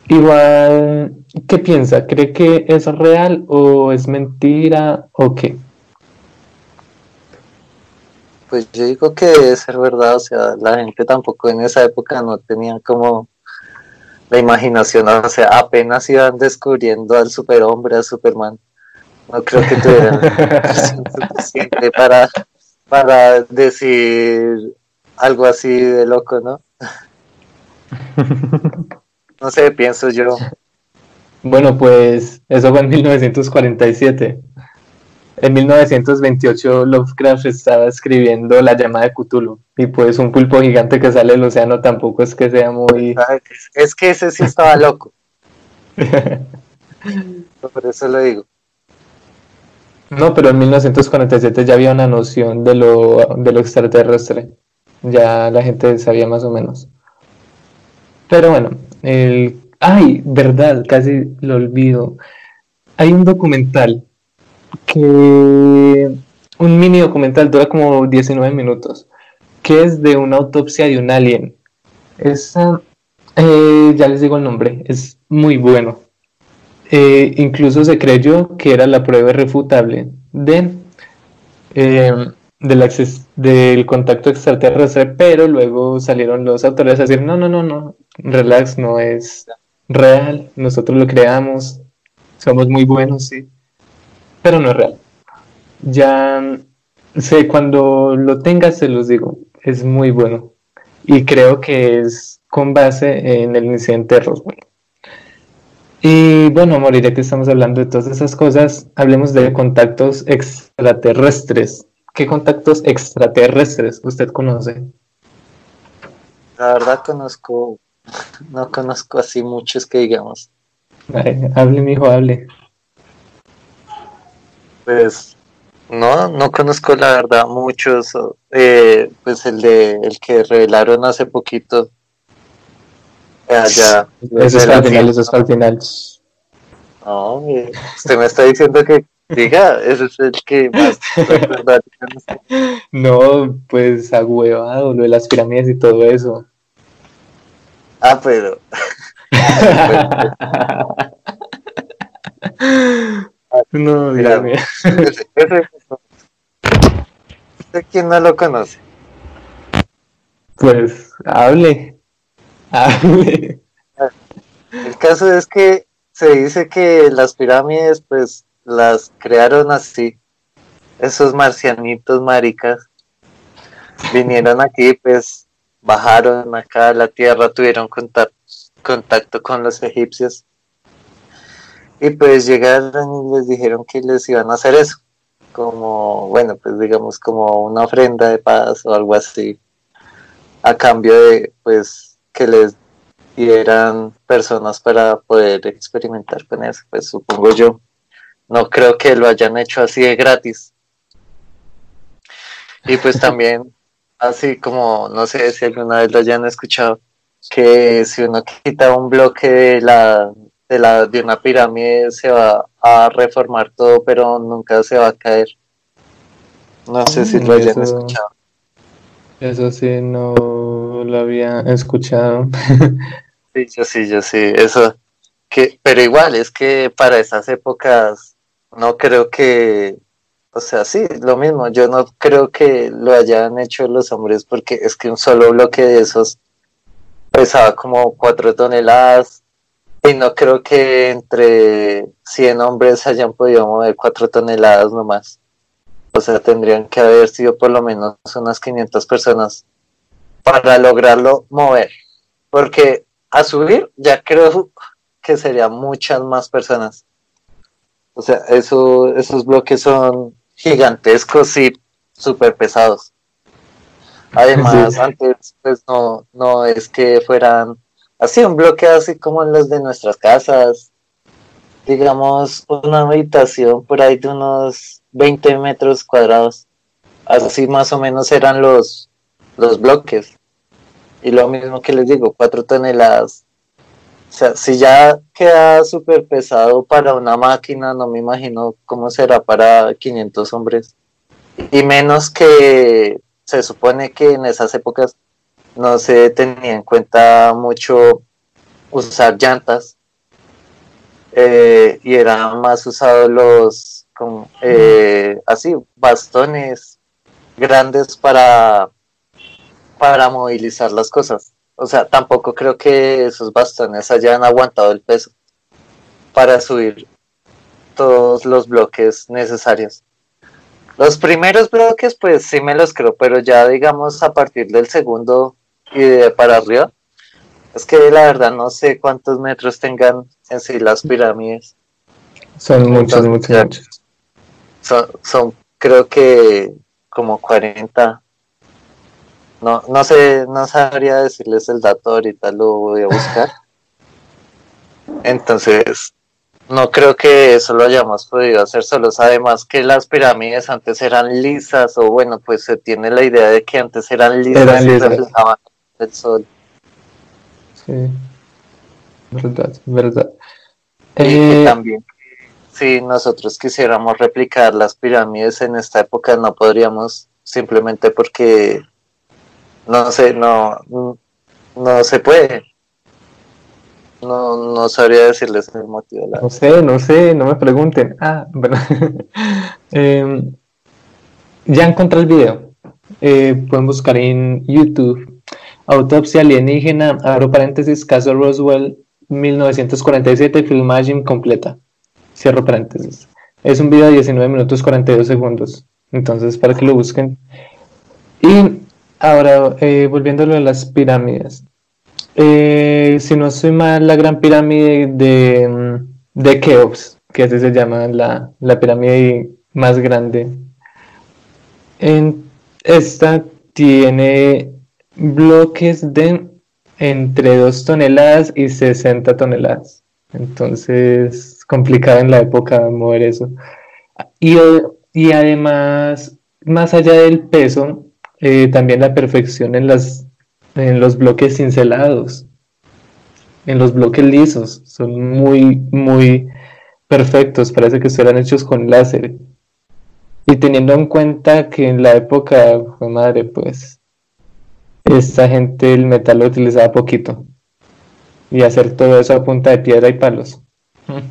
Speaker 1: Igual, ¿qué piensa? ¿Cree que es real o es mentira o qué?
Speaker 2: Pues yo digo que debe ser verdad, o sea, la gente tampoco en esa época no tenía como la imaginación, o sea, apenas iban descubriendo al superhombre, al Superman. No creo que tuvieran (laughs) suficiente para, para decir algo así de loco, ¿no? (laughs) No sé, pienso yo.
Speaker 1: Bueno, pues eso fue en 1947. En 1928 Lovecraft estaba escribiendo La llamada de Cthulhu y pues un pulpo gigante que sale del océano tampoco es que sea muy...
Speaker 2: Es que ese sí estaba loco. (laughs) Por eso lo digo.
Speaker 1: No, pero en 1947 ya había una noción de lo, de lo extraterrestre. Ya la gente sabía más o menos. Pero bueno, el, ay, verdad, casi lo olvido. Hay un documental que, un mini documental, dura como 19 minutos, que es de una autopsia de un alien. Esa, eh, ya les digo el nombre, es muy bueno. Eh, incluso se creyó que era la prueba irrefutable de eh, del, del contacto extraterrestre, pero luego salieron los autores a decir, no, no, no, no, relax, no es real, nosotros lo creamos, somos muy buenos, sí, pero no es real. Ya sé, cuando lo tengas se los digo, es muy bueno. Y creo que es con base en el incidente de Roswell. Y bueno, ya que estamos hablando de todas esas cosas, hablemos de contactos extraterrestres. ¿Qué contactos extraterrestres usted conoce?
Speaker 2: La verdad conozco, (laughs) no conozco así muchos que digamos.
Speaker 1: hable, mijo, hable.
Speaker 2: Pues no, no conozco la verdad muchos. Eh, pues el de el que revelaron hace poquito.
Speaker 1: Allá. Eso es al final, eso es al final.
Speaker 2: No, usted me está diciendo que Diga, ese es el que más (laughs)
Speaker 1: No, pues agüevado, lo de las pirámides y todo eso.
Speaker 2: Ah, pero. (laughs)
Speaker 1: no, mío.
Speaker 2: quién no lo conoce?
Speaker 1: Pues, hable. Hable.
Speaker 2: El caso es que se dice que las pirámides, pues, las crearon así. esos marcianitos maricas vinieron aquí, pues bajaron acá a la tierra, tuvieron contacto, con los egipcios y pues llegaron y les dijeron que les iban a hacer eso, como, bueno, pues digamos como una ofrenda de paz o algo así, a cambio de, pues, que les dieran personas para poder experimentar con eso, pues supongo yo. No creo que lo hayan hecho así de gratis. Y pues (laughs) también, así como, no sé si alguna vez lo hayan escuchado, que si uno quita un bloque de la de, la, de una pirámide se va a reformar todo, pero nunca se va a caer. No sé si lo hayan escuchado.
Speaker 1: Eso sí, no lo había escuchado. (laughs)
Speaker 2: sí, yo sí, yo sí, eso. Que, pero igual, es que para esas épocas no creo que, o sea, sí, lo mismo, yo no creo que lo hayan hecho los hombres porque es que un solo bloque de esos pesaba como cuatro toneladas, y no creo que entre 100 hombres hayan podido mover 4 toneladas nomás. O sea, tendrían que haber sido por lo menos unas 500 personas para lograrlo mover. Porque a subir ya creo que serían muchas más personas. O sea, eso, esos bloques son gigantescos y súper pesados. Además, antes pues no, no es que fueran así un bloque así como en los de nuestras casas, digamos una habitación por ahí de unos 20 metros cuadrados, así más o menos eran los, los bloques. Y lo mismo que les digo, cuatro toneladas. O sea, si ya queda súper pesado para una máquina, no me imagino cómo será para 500 hombres. Y menos que se supone que en esas épocas no se tenía en cuenta mucho usar llantas eh, y eran más usados los eh, así bastones grandes para para movilizar las cosas o sea tampoco creo que esos bastones hayan aguantado el peso para subir todos los bloques necesarios los primeros bloques pues sí me los creo pero ya digamos a partir del segundo y de para arriba. Es que la verdad no sé cuántos metros tengan en sí las pirámides.
Speaker 1: Son muchos, muchos,
Speaker 2: Son, son creo que como 40. No, no sé, no sabría decirles el dato ahorita, lo voy a buscar. (laughs) Entonces, no creo que eso lo hayamos podido hacer solos. Además que las pirámides antes eran lisas, o bueno, pues se tiene la idea de que antes eran lisas, y reflejaban el sol.
Speaker 1: Sí, verdad, verdad.
Speaker 2: Y eh, también, si nosotros quisiéramos replicar las pirámides en esta época, no podríamos, simplemente porque, no sé, no, no se puede. No, no sabría decirles el motivo.
Speaker 1: No sé, no sé, no me pregunten. Ah, bueno. (laughs) Em, ya encontré el video. Eh, pueden buscar en YouTube Autopsia alienígena, abro paréntesis, caso Roswell 1947, filmaging completa. Cierro paréntesis. Es un video de 19 minutos 42 segundos. Entonces, para que lo busquen. Y ahora, eh, volviendo a las pirámides. Eh, si no soy mal, la gran pirámide de, mm, de Keops, que así se llama la, la pirámide más grande. Esta tiene bloques de entre 2 toneladas y 60 toneladas. Entonces, complicado en la época mover eso. Y, y además, más allá del peso, eh, también la perfección en, las, en los bloques cincelados, en los bloques lisos, son muy, muy perfectos, parece que estuvieran hechos con láser. Y teniendo en cuenta que en la época, fue madre, pues esta gente el metal lo utilizaba poquito. Y hacer todo eso a punta de piedra y palos. (laughs)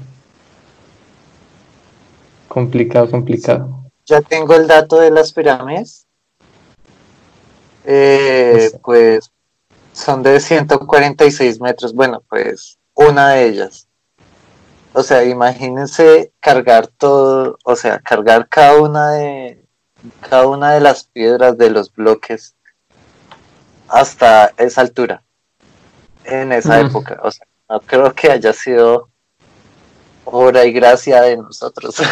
Speaker 1: Complicado, complicado.
Speaker 2: Ya tengo el dato de las pirámides. Eh, pues son de 146 metros. Bueno, pues una de ellas. o sea, imagínense cargar todo, o sea, cargar cada una de cada una de las piedras de los bloques hasta esa altura en esa época. O sea, no creo que haya sido obra y gracia de nosotros. (laughs)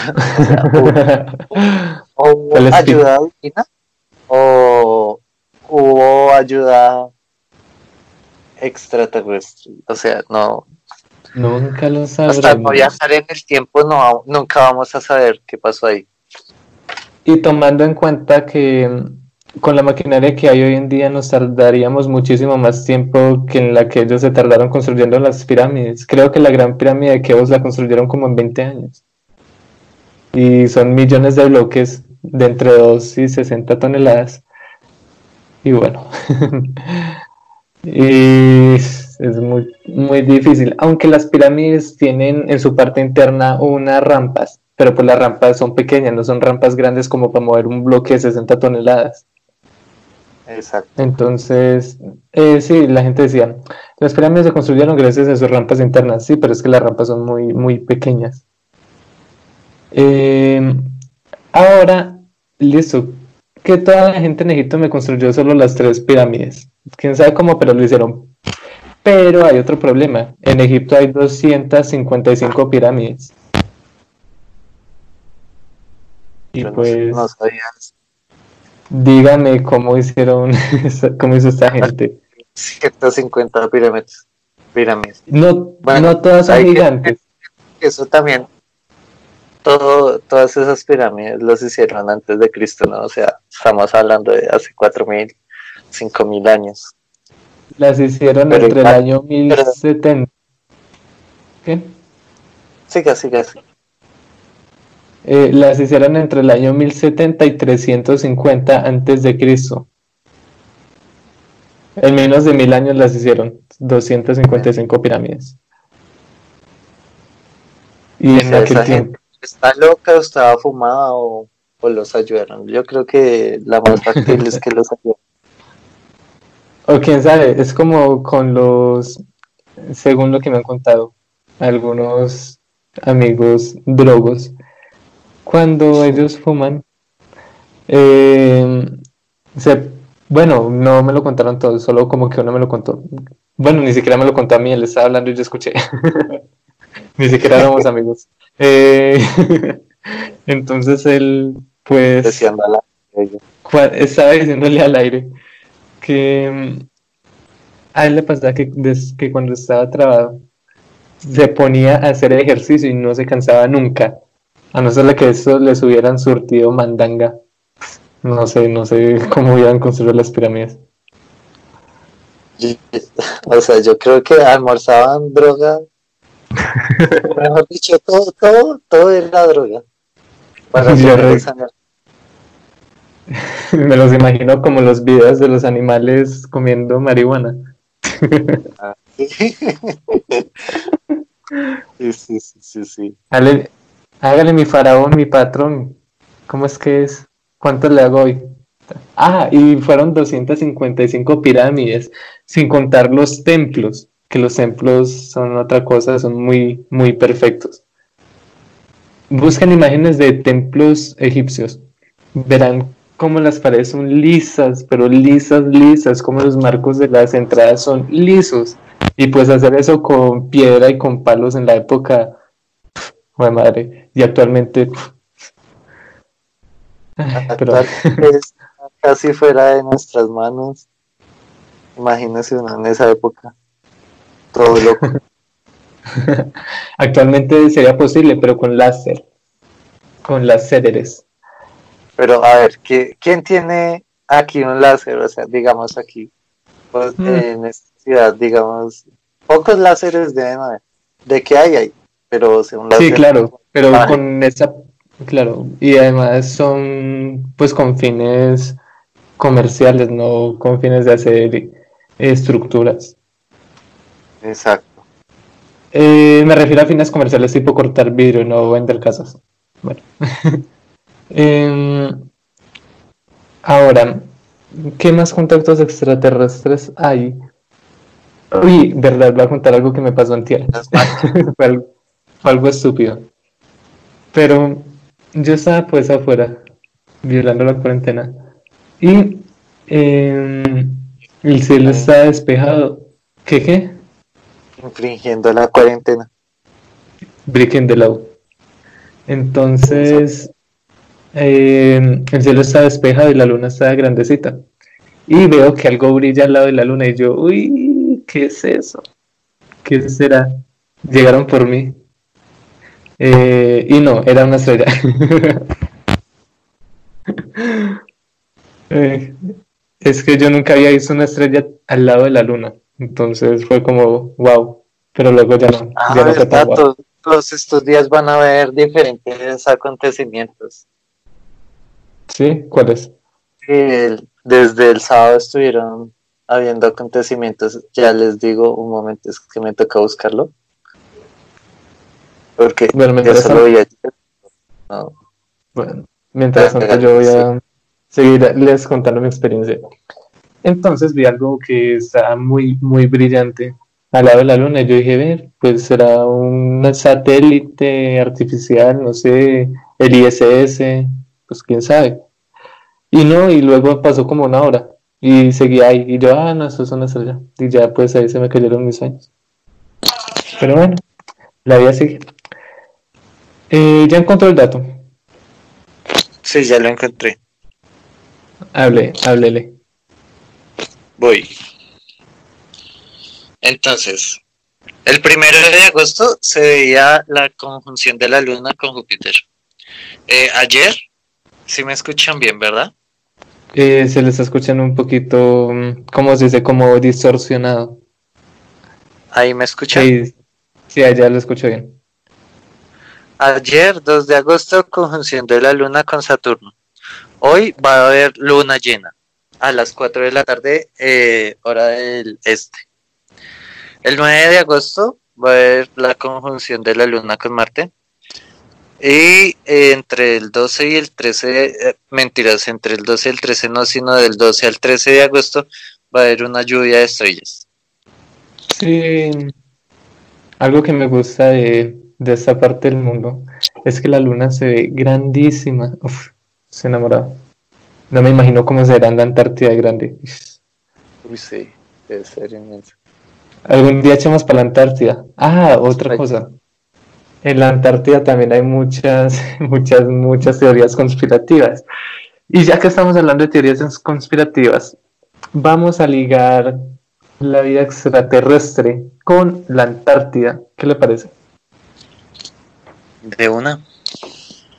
Speaker 2: o, hubo (laughs) ayuda divina o hubo ayuda extraterrestre. O sea, no.
Speaker 1: Nunca lo sabremos.
Speaker 2: Hasta viajar en el tiempo, no, nunca vamos a saber qué pasó ahí.
Speaker 1: Y tomando en cuenta que con la maquinaria que hay hoy en día nos tardaríamos muchísimo más tiempo que en la que ellos se tardaron construyendo las pirámides. Creo que la gran pirámide de Keops la construyeron como en 20 años. Y son millones de bloques de entre 2 y 60 toneladas. Y bueno, (laughs) y es muy, muy difícil. Aunque las pirámides tienen en su parte interna unas rampas, pero pues las rampas son pequeñas, no son rampas grandes como para mover un bloque de 60 toneladas.
Speaker 2: Exacto.
Speaker 1: Entonces, eh, sí, la gente decía, las pirámides se construyeron gracias a sus rampas internas, sí, pero es que las rampas son muy, muy pequeñas. Eh, ahora, listo, que toda la gente en Egipto me construyó solo las tres pirámides. Quién sabe cómo, pero lo hicieron. Pero hay otro problema. En Egipto hay 255 pirámides. Y pues. No sabías Dígame cómo hicieron, (laughs) cómo hizo esta gente.
Speaker 2: 150 pirámides. pirámides.
Speaker 1: No, no todas son gigantes.
Speaker 2: Eso también. Todo, todas esas pirámides los hicieron antes de Cristo, ¿no? O sea, estamos hablando de hace 4.000, 5.000 años.
Speaker 1: Las hicieron entre el año 1070. ¿Qué?
Speaker 2: Siga, siga, siga.
Speaker 1: Eh, las hicieron entre el año 1070 y 350 antes de Cristo. En menos de mil años las hicieron, 255 pirámides.
Speaker 2: Y en aquel tiempo. ¿Está loca o estaba fumada o, los ayudaron? Yo creo que la más factible es que los ayudaron. (laughs)
Speaker 1: O quién sabe, es como con los, según lo que me han contado, algunos amigos drogos cuando ellos fuman, eh, bueno, no me lo contaron todos, solo como que uno me lo contó. Bueno, ni siquiera me lo contó a mí, él estaba hablando y yo escuché. (laughs) ni siquiera éramos amigos. Eh, (laughs) entonces él, pues, estaba diciéndole al aire que mm, a él le pasaba que, que cuando estaba trabado se ponía a hacer ejercicio y no se cansaba nunca. A no ser que eso les hubieran surtido mandanga. No sé, no sé cómo hubieran construido las pirámides. (laughs)
Speaker 2: o sea, yo creo que almorzaban droga. (laughs) Mejor dicho, todo, todo, todo era droga. Para (laughs)
Speaker 1: Me los imagino como los videos de los animales comiendo marihuana.
Speaker 2: Ah, sí, (laughs) sí, sí, sí.
Speaker 1: Hágale mi faraón, mi patrón. ¿Cómo es que es? ¿Cuánto le hago hoy? Ah, y fueron 255 pirámides, sin contar los templos, que los templos son otra cosa, son muy, muy perfectos. Buscan imágenes de templos egipcios. Verán cómo las paredes son lisas, pero lisas, lisas, como los marcos de las entradas son lisos. Y pues hacer eso con piedra y con palos en la época madre. Y actualmente. (laughs)
Speaker 2: Pero... casi fuera de nuestras manos. Imagínese una en esa época. Todo loco. (laughs) (laughs)
Speaker 1: Actualmente sería posible, pero con láser. Con láseres.
Speaker 2: Pero a ver, ¿quién tiene aquí un láser? O sea, digamos aquí, pues, mm. en esta ciudad, digamos, pocos láseres deben haber. ¿De qué hay ahí? pero según
Speaker 1: Sí, claro, pero con esa, claro, y además son pues con fines comerciales, no con fines de hacer estructuras.
Speaker 2: Exacto.
Speaker 1: Eh, me refiero a fines comerciales tipo cortar vidrio, no vender casas. Bueno. (laughs) Em, ahora, ¿qué más contactos extraterrestres hay? Uy, verdad, voy a contar algo que me pasó en tierra. (laughs) algo estúpido. Pero yo estaba pues afuera, violando la cuarentena. Y em, el cielo está despejado. ¿Qué qué?
Speaker 2: Infringiendo la cuarentena.
Speaker 1: Breaking the law. Entonces, em, el cielo está despejado y la luna está grandecita. Y veo que algo brilla al lado de la luna y yo, uy, ¿qué es eso? ¿Qué será? Llegaron por mí. Eh, y no, era una estrella. (laughs) Eh, es que yo nunca había visto una estrella al lado de la luna. Entonces fue como, wow. Pero luego ya no. ya no
Speaker 2: ah, todos, estos días van a haber diferentes acontecimientos.
Speaker 1: ¿Sí? ¿Cuáles?
Speaker 2: desde el sábado estuvieron habiendo acontecimientos. Ya les digo un momento, es que me toca buscarlo. Porque bueno, mientras
Speaker 1: tanto, bueno, mientras tanto yo voy a seguir les contando mi experiencia. Entonces vi algo que está muy, muy brillante al lado de la luna. Yo dije, ver, pues será un satélite artificial, no sé, el ISS, pues quién sabe. Y no, y luego pasó como una hora y seguía ahí. Y yo, ah, no, eso es una estrella. Y ya pues ahí se me cayeron mis sueños. Pero bueno, la vida sigue. Eh, ya encontró el dato.
Speaker 2: Sí, ya lo encontré.
Speaker 1: Hable, háblele.
Speaker 2: Voy. Entonces, el primero de agosto se veía la conjunción de la luna con Júpiter. Eh, ayer, si me escuchan bien, ¿verdad?
Speaker 1: Eh, se les escuchan un poquito, mm, ¿cómo se dice? Como distorsionado.
Speaker 2: Ahí me escuchan.
Speaker 1: Sí, sí, allá lo escucho bien.
Speaker 2: Ayer, 2 de agosto, conjunción de la luna con Saturno. Hoy va a haber luna llena a las 4 de la tarde, eh, hora del este. El 9 de agosto va a haber la conjunción de la luna con Marte. Y eh, entre el 12 y el 13, eh, mentiras, entre el 12 y el 13 no, sino del 12 al 13 de agosto va a haber una lluvia de estrellas.
Speaker 1: Sí, algo que me gusta de, de esta parte del mundo es que la luna se ve grandísima. Uf, se enamorado. No me imagino cómo será en la Antártida de grande.
Speaker 2: Uy, sí, debe ser inmenso.
Speaker 1: Algún día echamos para la Antártida. Ah, otra cosa. En la Antártida también hay muchas, (laughs) muchas, muchas teorías conspirativas. Y ya que estamos hablando de teorías conspirativas, vamos a ligar la vida extraterrestre con la Antártida. ¿Qué le parece?
Speaker 2: De una.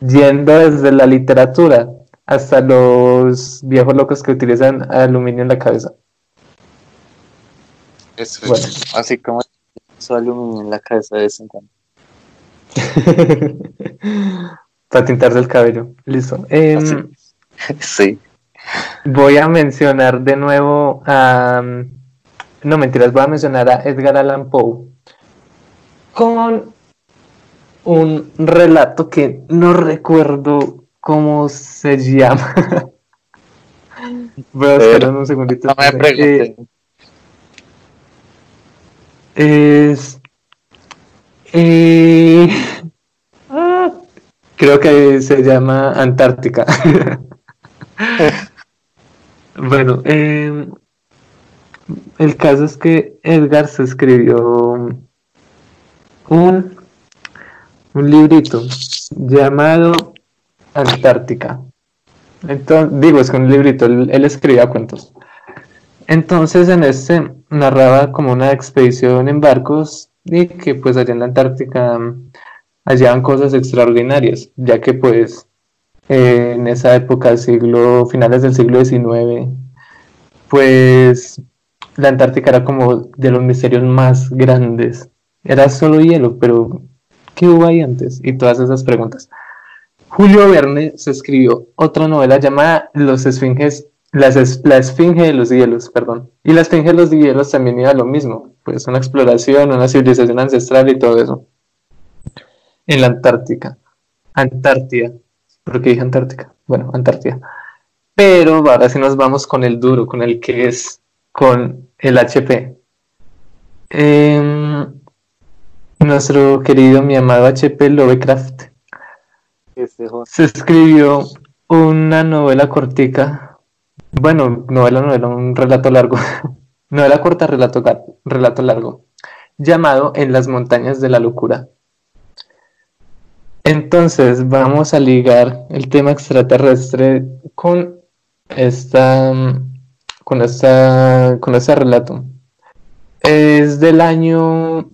Speaker 1: Yendo desde la literatura hasta los viejos locos que utilizan aluminio en la cabeza.
Speaker 2: Eso es así como aluminio en la cabeza de vez en cuando. (laughs)
Speaker 1: Para tintarse el cabello. Listo. Em, (laughs)
Speaker 2: sí.
Speaker 1: Voy a mencionar de nuevo a. No mentiras, voy a mencionar a Edgar Allan Poe con un relato que no recuerdo cómo se llama. (laughs) Voy a esperar un segundito. No me eh, es. Eh, ah, creo que se llama Antártica. (laughs) bueno, eh, el caso es que Edgar se escribió un un librito llamado Antártica. Entonces, digo, es que un librito, él, escribía cuentos. Entonces en este narraba como una expedición en barcos y que pues allá en la Antártica mm, hallaban cosas extraordinarias, ya que pues en esa época, siglo, finales del siglo XIX, pues la Antártica era como de los misterios más grandes. Era solo hielo, pero ¿Qué hubo ahí antes? Y todas esas preguntas. Julio Verne se escribió otra novela llamada Los Esfinges, la Esfinge de los Hielos, perdón. Y la Esfinge de los Hielos también iba a lo mismo, pues una exploración, una civilización ancestral y todo eso. En la Antártica. Antártida. ¿Por qué dije Antártica? Bueno, Antártida. Pero ahora sí nos vamos con el duro, con el que es con el HP. Eh, nuestro querido, mi amado H.P. Lovecraft, se escribió una novela cortica, bueno, novela, novela, un relato largo, (laughs) novela corta, relato, relato largo, llamado En las montañas de la locura. Entonces vamos a ligar el tema extraterrestre con esta con esta con este relato. Es del año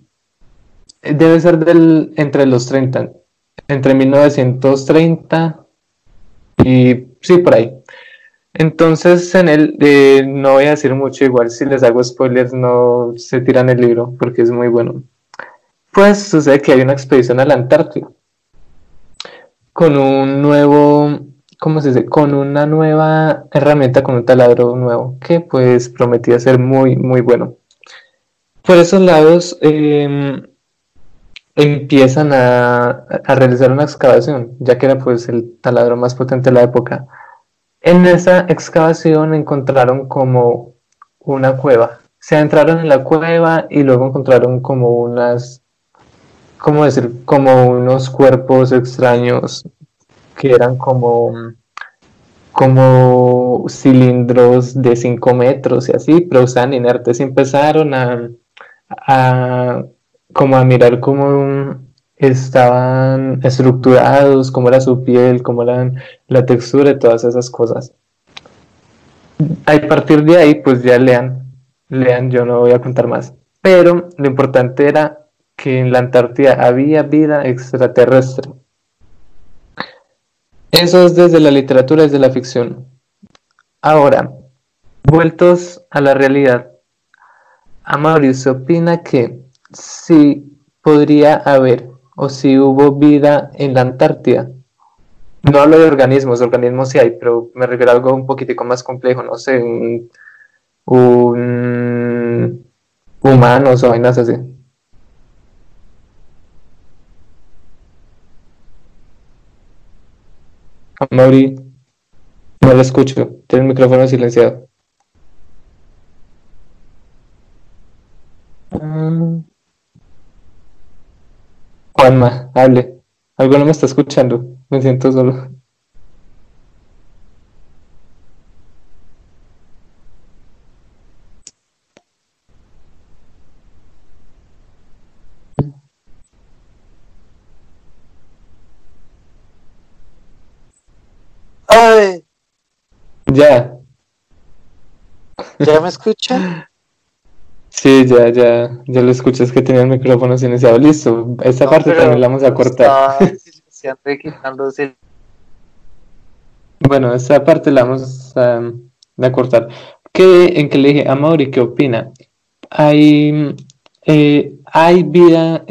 Speaker 1: debe ser del entre los 30, entre 1930 y sí por ahí. Entonces en él eh, no voy a decir mucho, igual si les hago spoilers no se tiran el libro porque es muy bueno. Pues sucede que hay una expedición a la Antártida con un nuevo, ¿cómo se dice? Con una nueva herramienta, con un taladro nuevo, que pues prometía ser muy, muy bueno. Por esos lados em, empiezan a, a, realizar una excavación, ya que era pues el taladro más potente de la época. En esa excavación encontraron como una cueva. Se entraron en la cueva y luego encontraron como unas ¿cómo decir? Como unos cuerpos extraños que eran como, como cilindros de 5 metros y así, pero estaban inertes y empezaron a, a, como a mirar cómo estaban estructurados, cómo era su piel, cómo era la textura y todas esas cosas. A partir de ahí, pues ya lean, lean, yo no voy a contar más. Pero lo importante era que en la Antártida había vida extraterrestre. Eso es desde la literatura, desde la ficción. Ahora, vueltos a la realidad, a Mauricio opina que si podría haber o si hubo vida en la Antártida. No hablo de organismos, organismos sí hay, pero me refiero a algo un poquitico más complejo, no sé, un, un humanos o vainas así. Mauri, no lo escucho. Tiene el micrófono silenciado. Mm. Juanma, hable. Algo no me está escuchando. Me siento solo. Ya.
Speaker 2: ¿Ya me escucha? (laughs)
Speaker 1: Sí, ya, ya, ya lo escuchas que tenía el micrófono silenciado. Listo, esta parte también la vamos a cortar. (laughs) bueno, esta parte la vamos a, cortar. ¿Qué, ¿En qué le dije a Mauri qué opina? Hay eh, hay vida,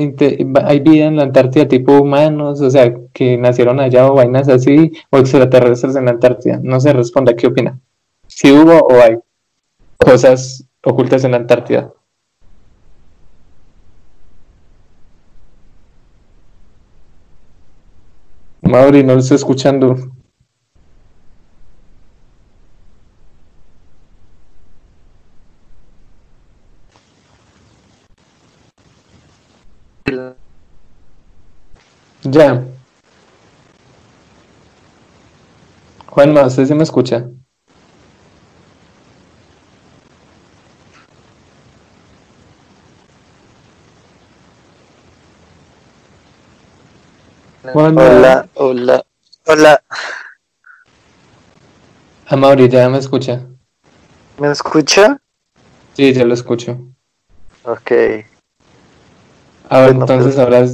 Speaker 1: hay vida en la Antártida tipo humanos, o sea, que nacieron allá o vainas así, o extraterrestres en la Antártida. No se responde, ¿qué opina? Si hubo o hay cosas ocultas en la Antártida. Mauri, no lo estoy escuchando. Ya. Juanma, ¿usted se me escucha?
Speaker 2: Hola, hola, hola.
Speaker 1: Amaury, ¿ya me escucha?
Speaker 2: ¿Me escucha?
Speaker 1: Sí, ya lo escucho.
Speaker 2: Ok.
Speaker 1: A ver, entonces ahora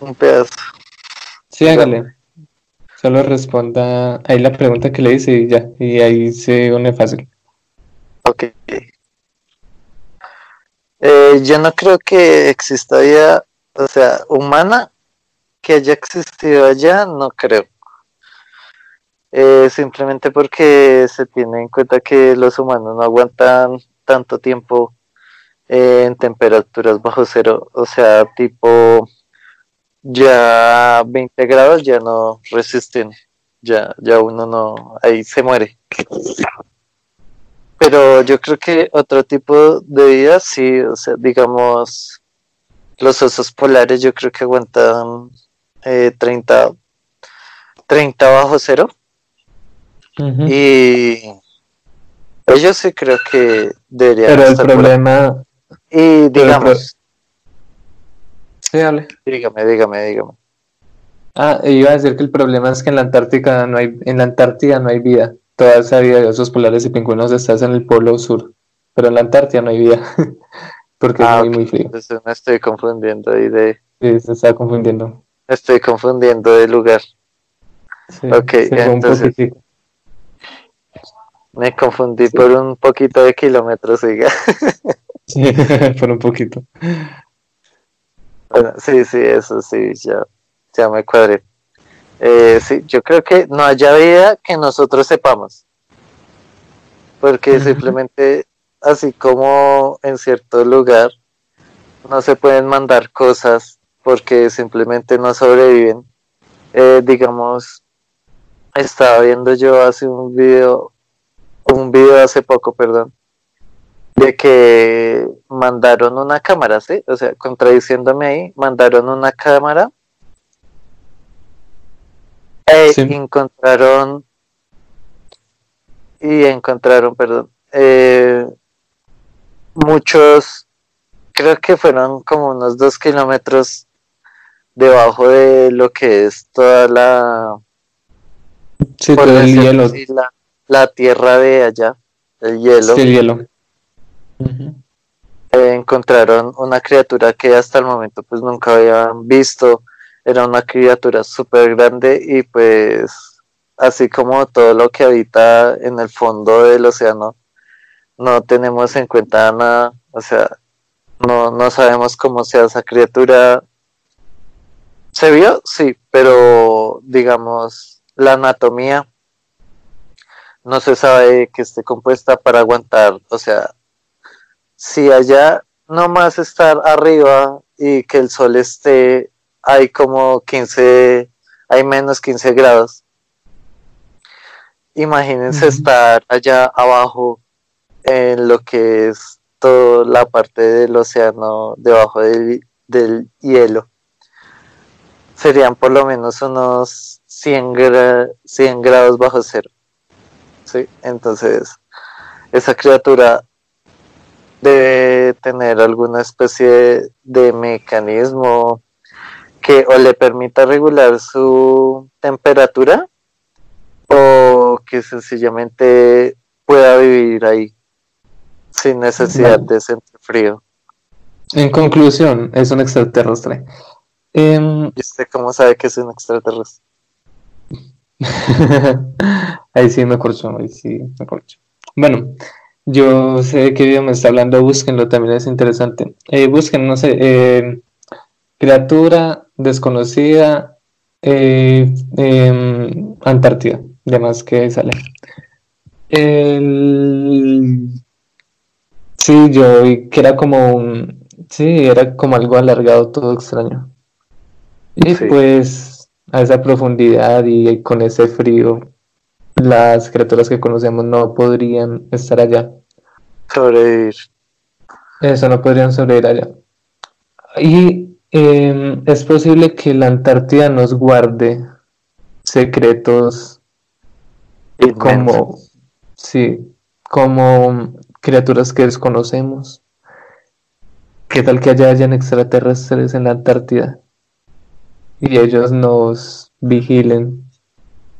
Speaker 2: un pedazo.
Speaker 1: Sí, hágale. Solo responda ahí la pregunta que le hice y ya, y ahí se une fácil.
Speaker 2: Ok. Eh, yo no creo que exista vida, o sea, humana que haya existido allá, no creo. Eh, simplemente porque se tiene en cuenta que los humanos no aguantan tanto tiempo eh, en temperaturas bajo cero, o sea, tipo ya 20 grados ya no resisten, ya, ya uno no, ahí se muere. Pero yo creo que otro tipo de vida, sí, o sea, digamos, los osos polares yo creo que aguantan eh, 30, 30 bajo cero. Y ellos sí creo que deberían
Speaker 1: Pero el problema...
Speaker 2: Y digamos...
Speaker 1: Sí, dale.
Speaker 2: Dígame, dígame, dígame.
Speaker 1: Ah, iba a decir que el problema es que en la Antártica no hay, en la Antártida no hay vida. Toda esa vida de osos polares y pingüinos está en el polo sur, pero en la Antártida no hay vida, (laughs) porque es ah, muy, muy frío.
Speaker 2: Entonces me estoy confundiendo ahí de...
Speaker 1: Sí, se está confundiendo.
Speaker 2: Estoy confundiendo de lugar. Sí, ok, entonces... Me confundí por un poquito de kilómetros, siga. (laughs)
Speaker 1: sí, (laughs) por un poquito.
Speaker 2: Bueno, sí, sí, eso sí, ya ya me cuadré. Eh, sí, yo creo que no haya vida que nosotros sepamos. Porque simplemente, así como en cierto lugar, no se pueden mandar cosas porque simplemente no sobreviven. Eh, digamos, estaba viendo yo hace un video, un video hace poco, perdón, de que mandaron una cámara, ¿sí? O sea, contradiciéndome ahí, mandaron una cámara eh, encontraron y encontraron, perdón, eh, muchos, creo que fueron como unos dos kilómetros debajo de lo que es toda la,
Speaker 1: hielo.
Speaker 2: la, tierra de allá, el hielo.
Speaker 1: el hielo.
Speaker 2: Eh, encontraron una criatura que hasta el momento pues nunca habían visto era una criatura súper grande y pues así como todo lo que habita en el fondo del océano, no tenemos en cuenta nada, o sea, no, no sabemos cómo sea esa criatura. ¿Se vio? Sí, pero digamos, la anatomía no se sabe que esté compuesta para aguantar, o sea, si allá no más estar arriba y que el sol esté hay como 15, hay menos 15 grados. Imagínense estar allá abajo en lo que es toda la parte del océano debajo del, hielo. Serían por lo menos unos 100, 100 grados bajo cero. ¿sí? Entonces, esa criatura debe tener alguna especie de mecanismo que o le permita regular su temperatura o que sencillamente pueda vivir ahí sin necesidad de sentir frío.
Speaker 1: En conclusión, es un extraterrestre.
Speaker 2: Em, ¿Y usted cómo sabe que es un extraterrestre? (laughs)
Speaker 1: ahí sí me corcho, ahí sí me corcho. Bueno, yo sé de qué video me está hablando, búsquenlo, también es interesante. Eh, busquen, no sé, eh, criatura desconocida, eh, em, Antártida, de más que sale. El... Sí, yo vi que era como un... Sí, era como algo alargado, todo extraño. Y pues a esa profundidad y con ese frío, las criaturas que conocemos no podrían estar allá.
Speaker 2: Sobrevivir.
Speaker 1: Eso, no podrían sobrevivir allá. Y Em, es posible que la Antártida nos guarde secretos como, sí, como criaturas que desconocemos. ¿Qué tal que allá hayan extraterrestres en la Antártida? Y ellos nos vigilen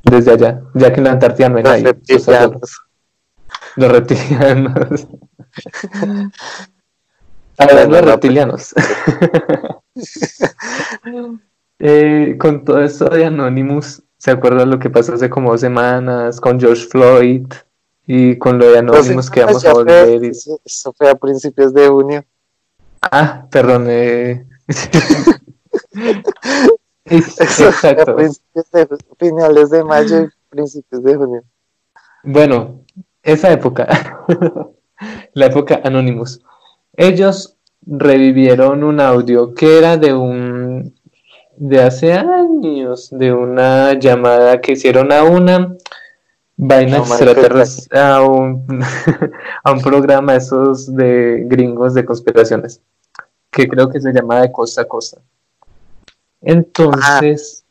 Speaker 1: desde allá, ya que en la Antártida no hay nadie. Los reptilianos. los (laughs) los reptilianos. (laughs) Eh, con todo esto de Anonymous, ¿se acuerdan lo que pasó hace como dos semanas con George Floyd? Y con lo de Anonymous que vamos a volver.
Speaker 2: Eso fue a principios de junio.
Speaker 1: Ah, perdón. Eh... (laughs)
Speaker 2: Exacto. A principios de, finales de mayo y principios de junio.
Speaker 1: Bueno, esa época, (laughs) la época Anonymous. Ellos revivieron un audio que era de un de hace años, de una llamada que hicieron a una vaina extraterrestre, a un, (laughs) a un programa esos de gringos de conspiraciones, que creo que se llama de costa a costa. Entonces,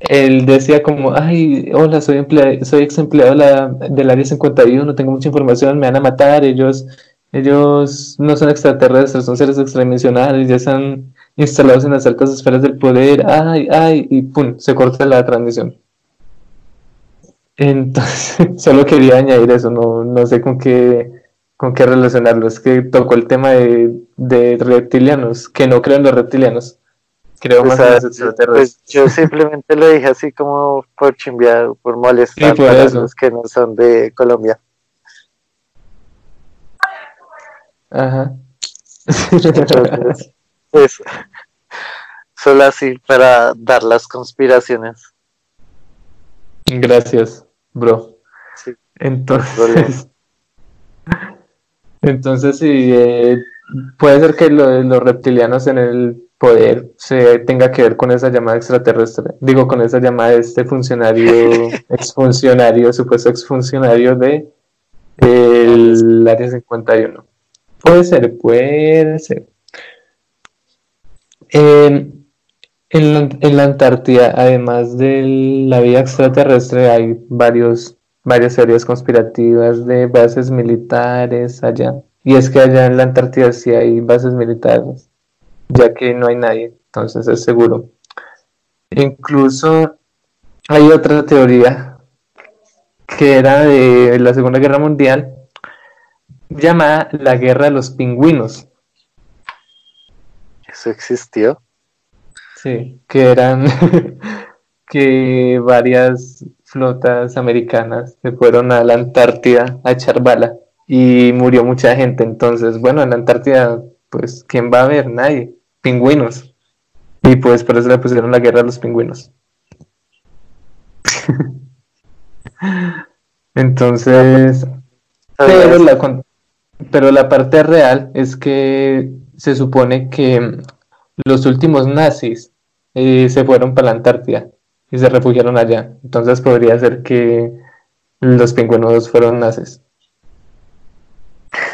Speaker 1: él decía como, ay, hola, soy, soy ex empleado del área 51, tengo mucha información, me van a matar, ellos, ellos no son extraterrestres, son seres extradimensionales, ya están instalados en las altas esferas del poder, ay, ay, y pum, se corta la transmisión. Entonces, (laughs) solo quería añadir eso, no, no sé con qué, con qué relacionarlo. Es que tocó el tema de, de reptilianos, que no creen los reptilianos. Creo más en los
Speaker 2: extraterrestres. Pues yo simplemente lo dije así como por chimbear, por molestar a los que no son de Colombia.
Speaker 1: Ajá.
Speaker 2: Entonces, (laughs) pues, solo así para dar las conspiraciones.
Speaker 1: Gracias bro. Entonces, (laughs) entonces sí, eh, puede ser que lo los reptilianos en el poder se tenga que ver con esa llamada extraterrestre, digo con esa llamada de este funcionario, (laughs) exfuncionario, supuesto exfuncionario de el área 51. Puede ser, puede ser. Eh, en la, Antártida, además de la vida extraterrestre, hay varios, varias teorías conspirativas de bases militares allá. Y es que allá en la Antártida sí hay bases militares, ya que no hay nadie, entonces es seguro. Incluso hay otra teoría que era de la Segunda Guerra Mundial, llamada la Guerra de los Pingüinos.
Speaker 2: ¿Eso existió?
Speaker 1: Sí, que eran (laughs) que varias flotas americanas se fueron a la Antártida a echar bala y murió mucha gente. Entonces, bueno, en la Antártida, pues, ¿quién va a ver? Nadie. Pingüinos. Y pues por eso le pusieron la guerra a los pingüinos. (laughs) Entonces, pero la, pero la parte real es que se supone que los últimos nazis eh, se fueron para la Antártida y se refugiaron allá. Entonces podría ser que los pingüinos fueron nazis.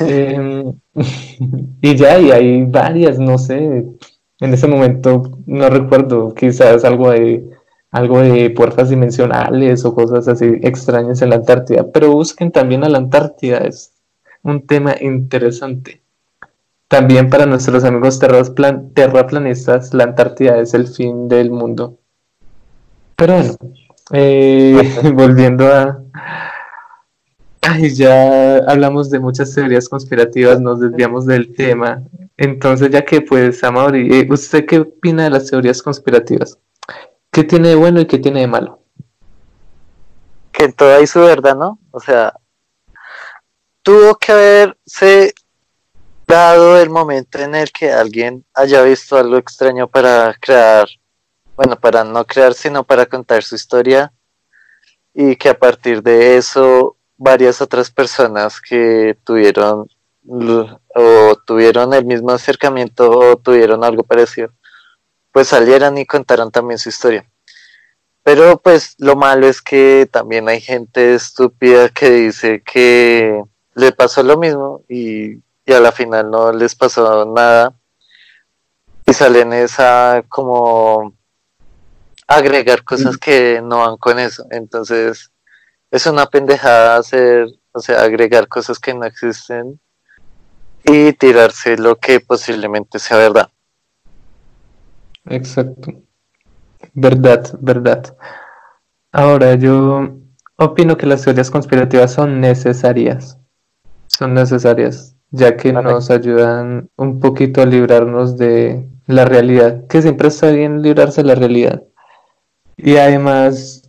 Speaker 1: Em, (laughs) y ya, y hay varias, no sé. En ese momento no recuerdo, quizás algo de algo de puertas dimensionales o cosas así extrañas en la Antártida, pero busquen también a la Antártida, es un tema interesante. También para nuestros amigos terraplanistas, la Antártida es el fin del mundo. Pero bueno, eh, (laughs) volviendo a... (laughs) Ay, ya hablamos de muchas teorías conspirativas, nos desviamos del tema. Entonces, ya que pues, Amaury, eh, ¿usted qué opina de las teorías conspirativas? ¿Qué tiene de bueno y qué tiene de malo?
Speaker 2: Que en todo hay su verdad, ¿no? O sea, tuvo que haberse dado el momento en el que alguien haya visto algo extraño para crear, bueno, para no crear, sino para contar su historia y que a partir de eso varias otras personas que tuvieron o tuvieron el mismo acercamiento o tuvieron algo parecido, pues salieran y contaran también su historia. Pero pues lo malo es que también hay gente estúpida que dice que le pasó lo mismo y y a la final no les pasó nada y salen esa como agregar cosas que no van con eso. Entonces es una pendejada hacer, o sea, agregar cosas que no existen y tirarse lo que posiblemente sea verdad.
Speaker 1: Exacto. Verdad, verdad. Ahora yo opino que las teorías conspirativas son necesarias. Son necesarias ya que nos ayudan un poquito a librarnos de la realidad, que siempre está bien librarse de la realidad. Y además,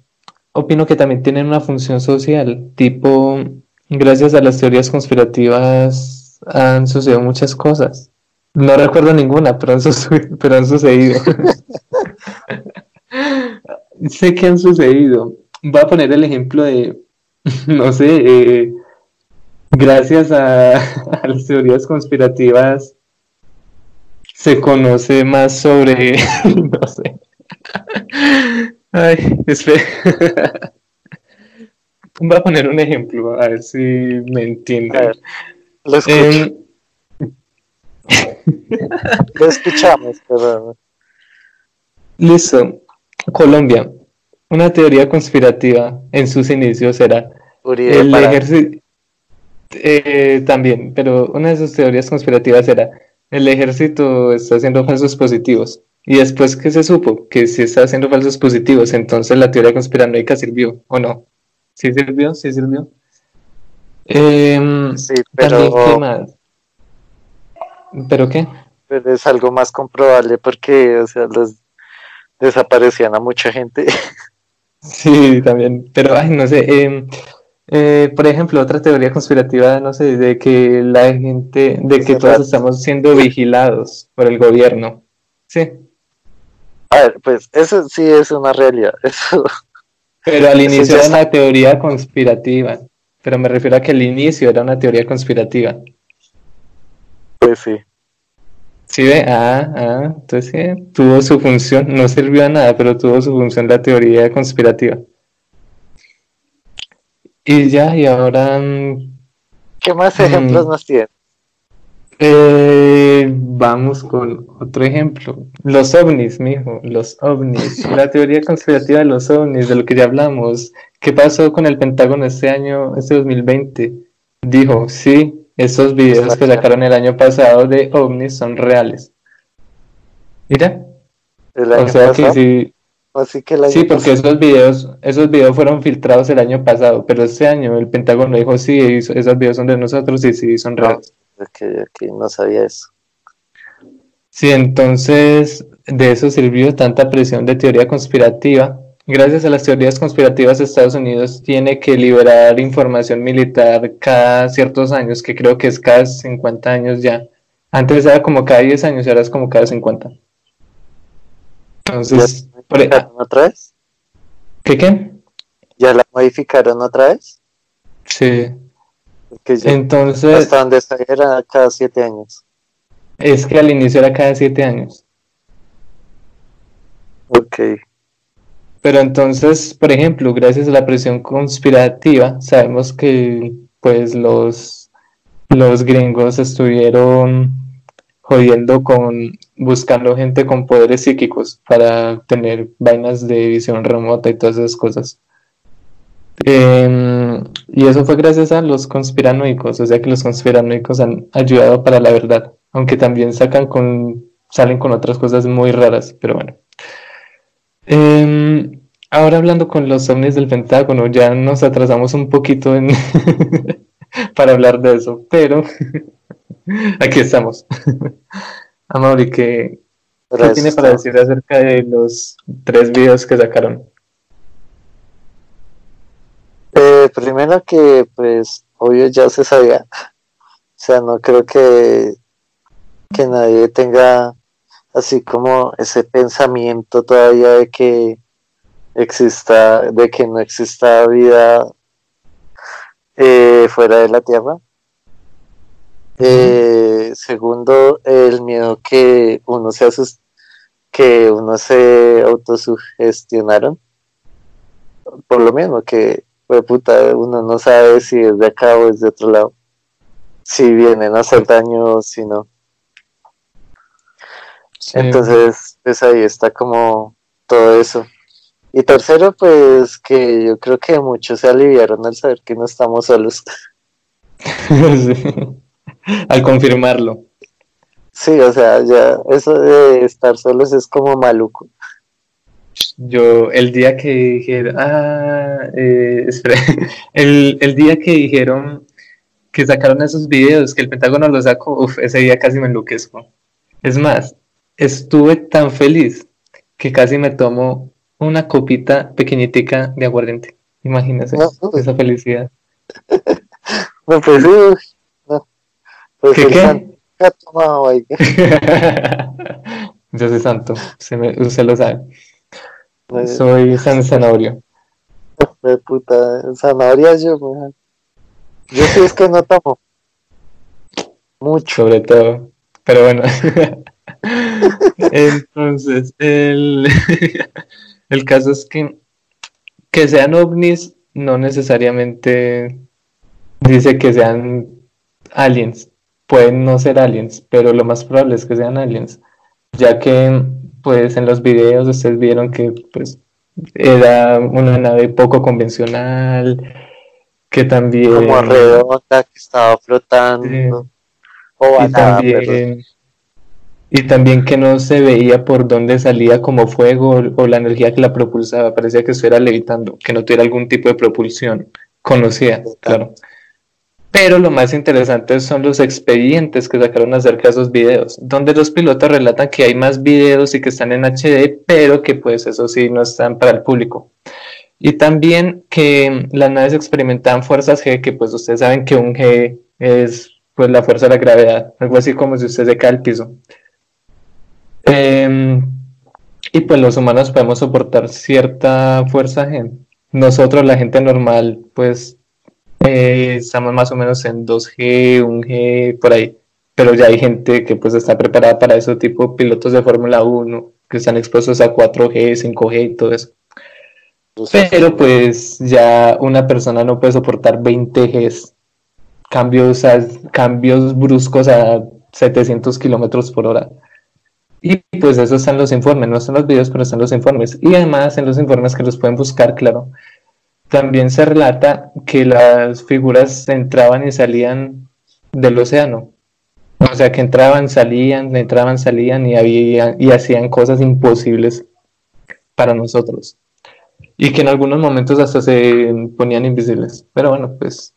Speaker 1: opino que también tienen una función social, tipo, gracias a las teorías conspirativas han sucedido muchas cosas. No recuerdo ninguna, pero han, (laughs) pero han sucedido. (laughs) sé que han sucedido. Voy a poner el ejemplo de, (laughs) no sé, eh, gracias a, las teorías conspirativas se conoce más sobre, no sé. Ay, espera. (laughs) Voy a poner un ejemplo, a ver si me entienden.
Speaker 2: Em, (laughs) Lo escuchamos, pero...
Speaker 1: Listo. Colombia. Una teoría conspirativa en sus inicios era el ejército... Eh, también, pero una de sus teorías conspirativas era el ejército está haciendo falsos positivos. Y después que se supo que si está haciendo falsos positivos, entonces la teoría conspiranoica sirvió, ¿o no? ¿Sí sirvió? ¿Sí sirvió? Em,
Speaker 2: sí, pero... ¿qué más?
Speaker 1: ¿Pero qué?
Speaker 2: Pero es algo más comprobable porque, o sea, los desaparecían a mucha gente. (laughs)
Speaker 1: Sí, también, pero, ay, no sé, em, eh, por ejemplo, otra teoría conspirativa, no sé, de que la gente, de que todos estamos siendo vigilados por el gobierno. Sí.
Speaker 2: A ver, pues eso sí es una realidad. (laughs) Eso.
Speaker 1: Pero al inicio era una teoría conspirativa. Pero me refiero a que el inicio era una teoría conspirativa.
Speaker 2: Pues sí.
Speaker 1: Sí, ve, ah, ah, entonces sí, tuvo su función, no sirvió a nada, pero tuvo su función la teoría conspirativa. Y ya, y ahora... Mm,
Speaker 2: ¿Qué más ejemplos mm, nos tienen?
Speaker 1: Eh, vamos con otro ejemplo. Los ovnis, mijo, los ovnis. La teoría conspirativa de los ovnis, de lo que ya hablamos. ¿Qué pasó con el Pentágono este año, este 2020? Dijo, sí, esos videos que sacaron el año pasado de ovnis son reales. Mira. o sea que sí, sí, porque esos videos, esos videos fueron filtrados el año pasado, pero este año el Pentágono dijo sí, esos videos son de nosotros y sí son reales.
Speaker 2: Que, no sabía eso.
Speaker 1: Sí, entonces de eso sirvió tanta presión de teoría conspirativa. Gracias a las teorías conspirativas, Estados Unidos tiene que liberar información militar cada ciertos años, que creo que es cada 50 años ya. Antes era como cada 10 años, ahora es como cada 50. Entonces,
Speaker 2: modificaron otra vez?
Speaker 1: ¿Qué qué?
Speaker 2: ¿Ya la modificaron otra vez?
Speaker 1: Sí. Entonces.
Speaker 2: Hasta donde está era cada siete años.
Speaker 1: Es que al inicio era cada siete años.
Speaker 2: Ok.
Speaker 1: Pero entonces, por ejemplo, gracias a la presión conspirativa, sabemos que pues los, los gringos estuvieron jodiendo con buscando gente con poderes psíquicos para tener vainas de visión remota y todas esas cosas. Em, y eso fue gracias a los conspiranoicos, o sea que los conspiranoicos han ayudado para la verdad, aunque también sacan con, salen con otras cosas muy raras, pero bueno. Em, ahora hablando con los ovnis del Pentágono, ya nos atrasamos un poquito en (laughs) para hablar de eso, pero (laughs) Aquí estamos. (laughs) Amaury, ¿qué, ¿qué tiene para decir acerca de los tres videos que sacaron?
Speaker 2: Primero que, pues, obvio ya se sabía. (laughs) O sea, no creo que, que nadie tenga así como ese pensamiento todavía de que exista, de que no exista vida eh, fuera de la Tierra. Eh, segundo, el miedo que uno se asust que uno se autosugestionaron. Por lo mismo que, pues, puta, uno no sabe si es de acá o es de otro lado. Si vienen a hacer daño o si no. Entonces, pues ahí está como todo eso. Y tercero, pues que yo creo que muchos se aliviaron al saber que no estamos solos. (laughs)
Speaker 1: al confirmarlo.
Speaker 2: Sí, o sea, ya eso de estar solos es como maluco.
Speaker 1: Yo, el día que dijeron, ah, eh, espera, (laughs) el, el, día que dijeron que sacaron esos videos, que el Pentágono los sacó, uf, ese día casi me enloquezco. Es más, estuve tan feliz que casi me tomo una copita pequeñitica de aguardiente. Imagínese esa felicidad. (laughs)
Speaker 2: no, pues sí, pues
Speaker 1: ¿Qué, qué? Yo soy (laughs) santo, usted, lo sabe. Soy San Zanahorio.
Speaker 2: De puta, zanahoria yo, Yo sí es que no tomo.
Speaker 1: Mucho. Sobre todo. Pero bueno. (laughs) Entonces, el, (laughs) el caso es que que sean ovnis no necesariamente dice que sean aliens pueden no ser aliens, pero lo más probable es que sean aliens, ya que pues en los videos ustedes vieron que pues era una nave poco convencional, que también...
Speaker 2: Como redonda, que estaba flotando.
Speaker 1: y, también, y también que no se veía por dónde salía como fuego o la energía que la propulsaba, parecía que estuviera levitando, que no tuviera algún tipo de propulsión conocida, claro. Pero lo más interesante son los expedientes que sacaron acerca de esos videos, donde los pilotos relatan que hay más videos y que están en HD, pero que pues eso sí no están para el público. Y también que las naves experimentaban fuerzas G, que pues ustedes saben que un G es pues la fuerza de la gravedad, algo así como si usted se cae al piso. Em, y pues los humanos podemos soportar cierta fuerza G. Nosotros, la gente normal, pues eh, estamos más o menos en 2G, 1G, por ahí. Pero ya hay gente que pues está preparada para eso, tipo pilotos de Fórmula 1, que están expuestos a 4G, 5G y todo eso. Pero pues ya una persona no puede soportar 20 Gs, cambios, cambios bruscos a 700 kilómetros por hora. Y pues eso están los informes, no están los videos, pero están los informes. Y además en los informes que los pueden buscar, claro, también se relata que las figuras entraban y salían del océano. O sea, que entraban, salían, entraban, salían y, había, y hacían cosas imposibles para nosotros. Y que en algunos momentos hasta se ponían invisibles. Pero bueno, pues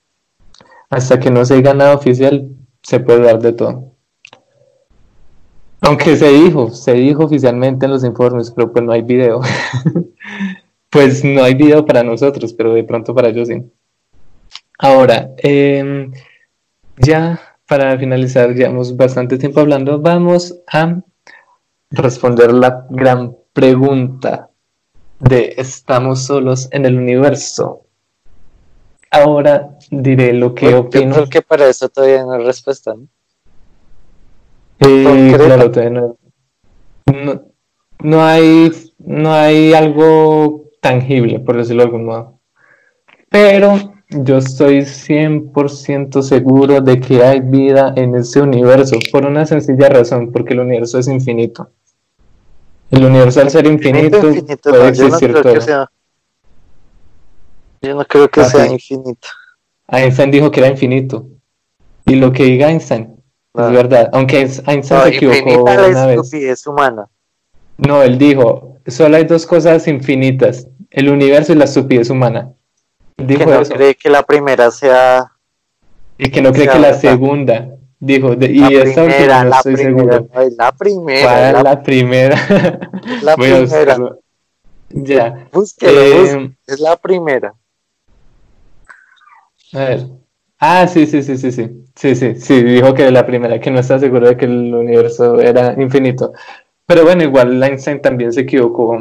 Speaker 1: hasta que no se diga nada oficial, se puede dar de todo. Aunque se dijo, se dijo oficialmente en los informes, pero pues no hay video. (laughs) pues no hay video para nosotros, pero de pronto para ellos sí. Ahora, em, ya para finalizar, llevamos bastante tiempo hablando, vamos a responder la gran pregunta de ¿estamos solos en el universo? Ahora diré lo que opino.
Speaker 2: Yo creo que para eso todavía no hay respuesta, ¿no?
Speaker 1: Eh, claro, todavía no, no, hay, no hay algo tangible, por decirlo de algún modo. Pero yo estoy 100% seguro de que hay vida en ese universo, por una sencilla razón, porque el universo es infinito. El universo al ser infinito, puede existir
Speaker 2: yo no creo Que sea, yo no creo que sea infinito.
Speaker 1: Einstein dijo que era infinito. Y lo que diga Einstein es ah. verdad. Aunque Einstein se equivocó una vez.
Speaker 2: humana.
Speaker 1: No, él dijo, solo hay dos cosas infinitas, el universo y la estupidez humana.
Speaker 2: Dijo que no cree que la primera sea...
Speaker 1: Y que no cree que la segunda. Dijo, y la esta
Speaker 2: última no estoy seguro. la primera.
Speaker 1: La, la, primera. (laughs)
Speaker 2: La primera.
Speaker 1: Ya.
Speaker 2: Eh, es la primera.
Speaker 1: A ver. Ah, sí, sí, sí, sí, sí. Sí, sí, sí. Dijo que la primera, que no está seguro de que el universo era infinito. Pero bueno, igual Einstein también se equivocó,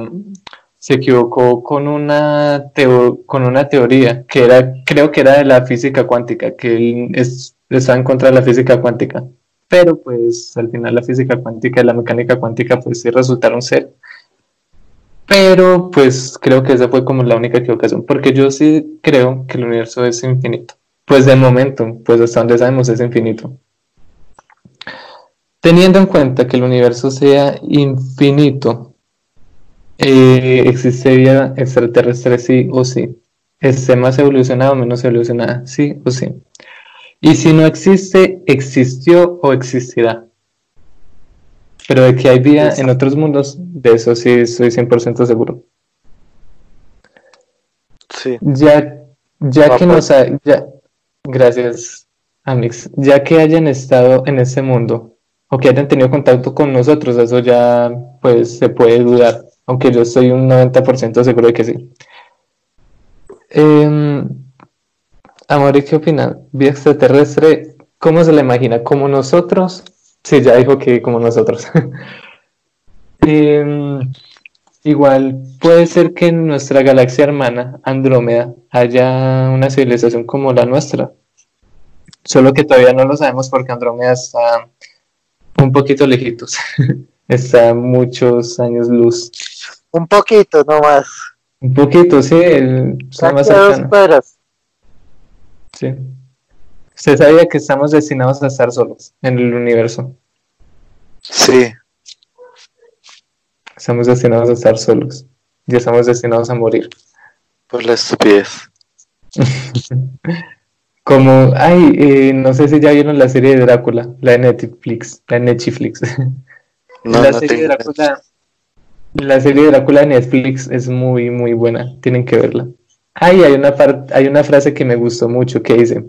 Speaker 1: se equivocó con una, con una teoría que era, creo que era de la física cuántica, que él es, está en contra de la física cuántica. Pero pues al final la física cuántica y la mecánica cuántica pues sí resultaron ser. Pero pues creo que esa fue como la única equivocación, porque yo sí creo que el universo es infinito. Pues de momento, pues hasta donde sabemos es infinito. Teniendo en cuenta que el universo sea infinito, eh, existe vida extraterrestre sí o sí. Esté más evolucionado o menos evolucionada, sí o sí. Y si no existe, existió o existirá. Pero de que hay vida en otros mundos, de eso sí estoy 100% seguro.
Speaker 2: Sí.
Speaker 1: Ya, ya que nos ha, ya, gracias, Amix, ya que hayan estado en ese mundo, o que hayan tenido contacto con nosotros, eso ya pues se puede dudar, aunque yo estoy un 90% seguro de que sí. Eh, Amor, ¿qué opina? ¿Vida extraterrestre? ¿Cómo se la imagina? ¿Como nosotros? Sí, ya dijo que como nosotros. (laughs) Em, igual puede ser que en nuestra galaxia hermana, Andrómeda, haya una civilización como la nuestra. Solo que todavía no lo sabemos porque Andrómeda está un poquito lejitos. (laughs) Está muchos años luz.
Speaker 2: Un poquito nomás.
Speaker 1: Un poquito, sí. El,
Speaker 2: está más cercano.
Speaker 1: Sí. ¿Usted sabía que estamos destinados a estar solos en el universo?
Speaker 2: Sí.
Speaker 1: Estamos destinados a estar solos. Ya estamos destinados a morir.
Speaker 2: Por la estupidez. (laughs)
Speaker 1: Como, ay, eh, no sé si ya vieron la serie de Drácula, la de Netflix, la de Netflix.
Speaker 2: No,
Speaker 1: la,
Speaker 2: no
Speaker 1: serie de Drácula, la serie de Drácula de Netflix es muy, muy buena. Tienen que verla. Ay, hay una hay una frase que me gustó mucho que dice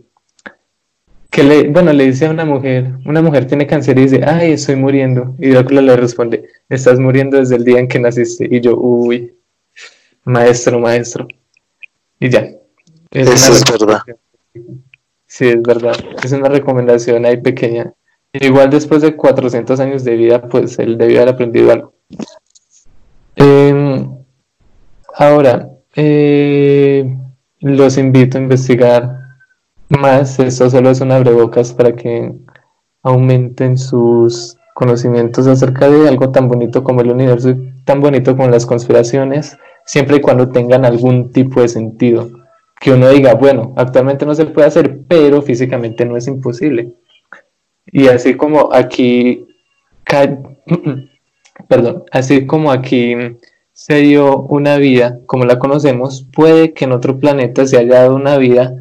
Speaker 1: que le, bueno, le dice a una mujer, una mujer tiene cáncer y dice, ay, estoy muriendo. Y Drácula le responde, estás muriendo desde el día en que naciste. Y yo, uy, maestro, maestro. Y ya. Es
Speaker 2: Eso es verdad.
Speaker 1: Sí, es verdad. Es una recomendación ahí pequeña. Igual después de 400 años de vida, pues él debió haber aprendido algo. Em, ahora, eh, los invito a investigar más. Esto solo es un abrebocas para que aumenten sus conocimientos acerca de algo tan bonito como el universo tan bonito como las conspiraciones, siempre y cuando tengan algún tipo de sentido que uno diga, bueno, actualmente no se puede hacer, pero físicamente no es imposible. Y así como aquí, (clears throat) perdón, así como aquí se dio una vida como la conocemos, puede que en otro planeta se haya dado una vida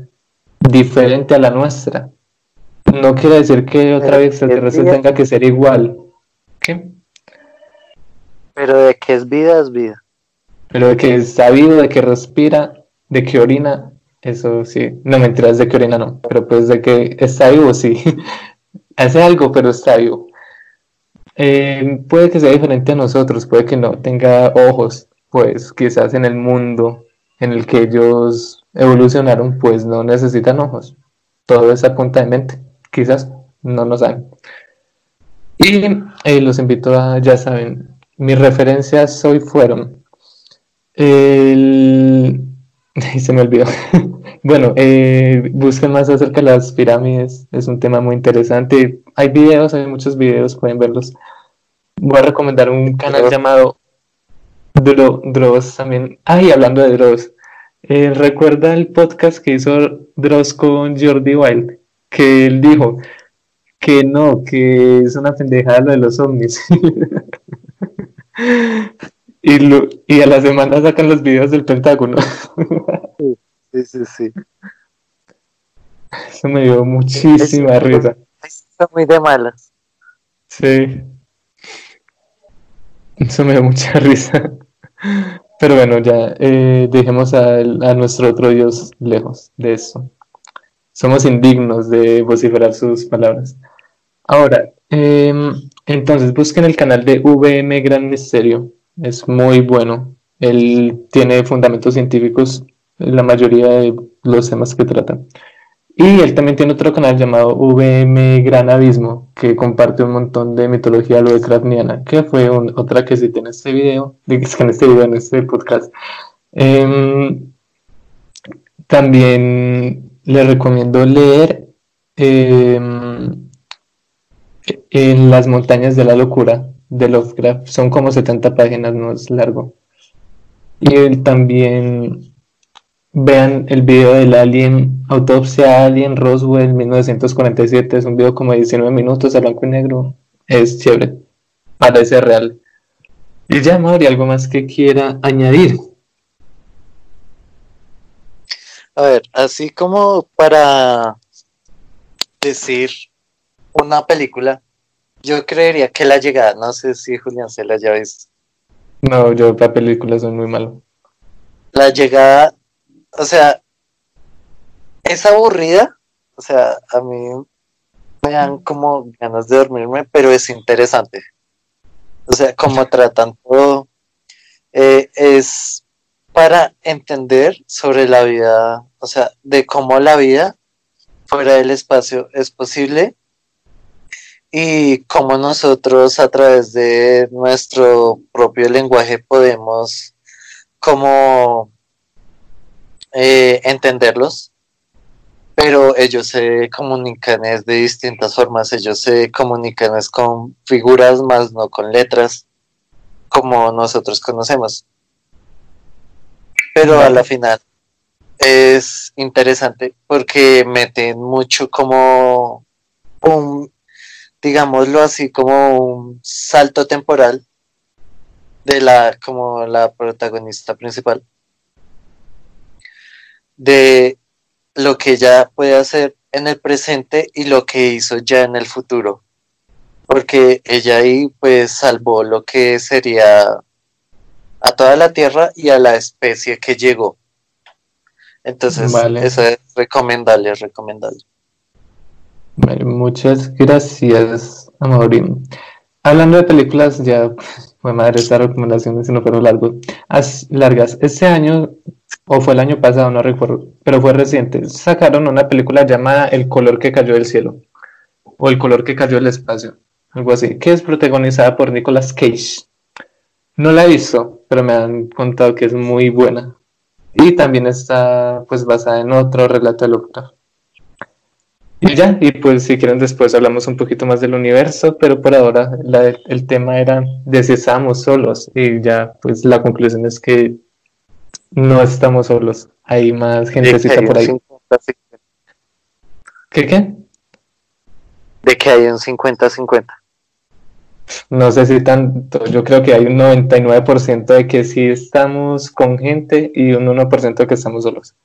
Speaker 1: diferente a la nuestra. No quiere decir que otra vez extraterrestre tenga que ser igual. ¿Qué?
Speaker 2: Pero de que es vida, es vida.
Speaker 1: Pero de que es sabido, de que respira, de que orina, eso sí. No mentiras, de que orina no, pero pues de que está vivo, sí. (laughs) Hace algo, pero está vivo. Eh, puede que sea diferente a nosotros, puede que no tenga ojos, pues quizás en el mundo en el que ellos evolucionaron, pues no necesitan ojos. Todo es a punta de mente, quizás no lo saben. Y eh, los invito a, ya saben, mis referencias hoy fueron el... (laughs) Se me olvidó. (laughs) Bueno, eh, busquen más acerca de las pirámides, es un tema muy interesante. Hay videos, hay muchos videos, pueden verlos. Voy a recomendar un canal llamado Dro Dross también. Ay, hablando de Dross, eh, ¿recuerda el podcast que hizo Dross con Jordi Wild? Que él dijo que no, que es una pendejada lo de los ovnis. (laughs) Y, lo- y a la semana sacan los videos del Pentágono. (laughs)
Speaker 2: Sí, sí, sí.
Speaker 1: Eso me dio muchísima
Speaker 2: Es-
Speaker 1: risa.
Speaker 2: Está muy de malas.
Speaker 1: Sí. Eso me dio mucha (laughs) risa. Pero bueno, ya eh, dejemos a, nuestro otro Dios lejos de eso. Somos indignos de vociferar sus palabras. Ahora, em, entonces busquen el canal de VM Gran Misterio. Es muy bueno. Él tiene fundamentos científicos en la mayoría de los temas que trata. Y él también tiene otro canal llamado VM Gran Abismo, que comparte un montón de mitología lovecraftiana, que fue otra que cité en este video, es que en este video, en este podcast. Em, también le recomiendo leer em, En las montañas de la locura de Lovecraft. Son como 70 páginas, no es largo. Y también vean el video del Alien, Autopsia Alien Roswell 1947. Es un video como de 19 minutos a blanco y negro. Es chévere. Parece real. Y ya, Mauri, ¿algo más que quiera añadir?
Speaker 2: A ver, así como para decir una película, yo creería que La Llegada, no sé si Julián se la haya visto.
Speaker 1: No, yo para películas soy muy malo.
Speaker 2: La Llegada, o sea, es aburrida, o sea, a mí me dan como ganas de dormirme, pero es interesante. O sea, como tratan todo, eh, es para entender sobre la vida, o sea, de cómo la vida fuera del espacio es posible y cómo nosotros a través de nuestro propio lenguaje podemos como eh, entenderlos, pero ellos se comunican es de distintas formas, ellos se comunican es con figuras más no con letras como nosotros conocemos. Pero a la final es interesante porque meten mucho como un, digámoslo así, como un salto temporal de la, como la protagonista principal, de lo que ella puede hacer en el presente y lo que hizo ya en el futuro. Porque ella ahí pues salvó lo que sería a toda la tierra y a la especie que llegó. Entonces, eso es recomendable, recomendable.
Speaker 1: Muchas gracias, Amaurín. Hablando de películas, ya, fue madre, esta recomendación si no fueron largo, largas. Este año, o fue el año pasado, no recuerdo, pero fue reciente, sacaron una película llamada El color que cayó del cielo, o El color que cayó del espacio, algo así, que es protagonizada por Nicolas Cage. No la he visto, pero me han contado que es muy buena. Y también está pues basada en otro relato de Lovecraft. Y ya, y pues si quieren después hablamos un poquito más del universo, pero por ahora el tema era de si estamos solos y ya pues la conclusión es que no estamos solos, hay más gentecita por ahí. ¿Qué qué?
Speaker 2: De que hay un 50-50.
Speaker 1: No sé si tanto, yo creo que hay un 99% de que sí estamos con gente y un 1% de que estamos solos.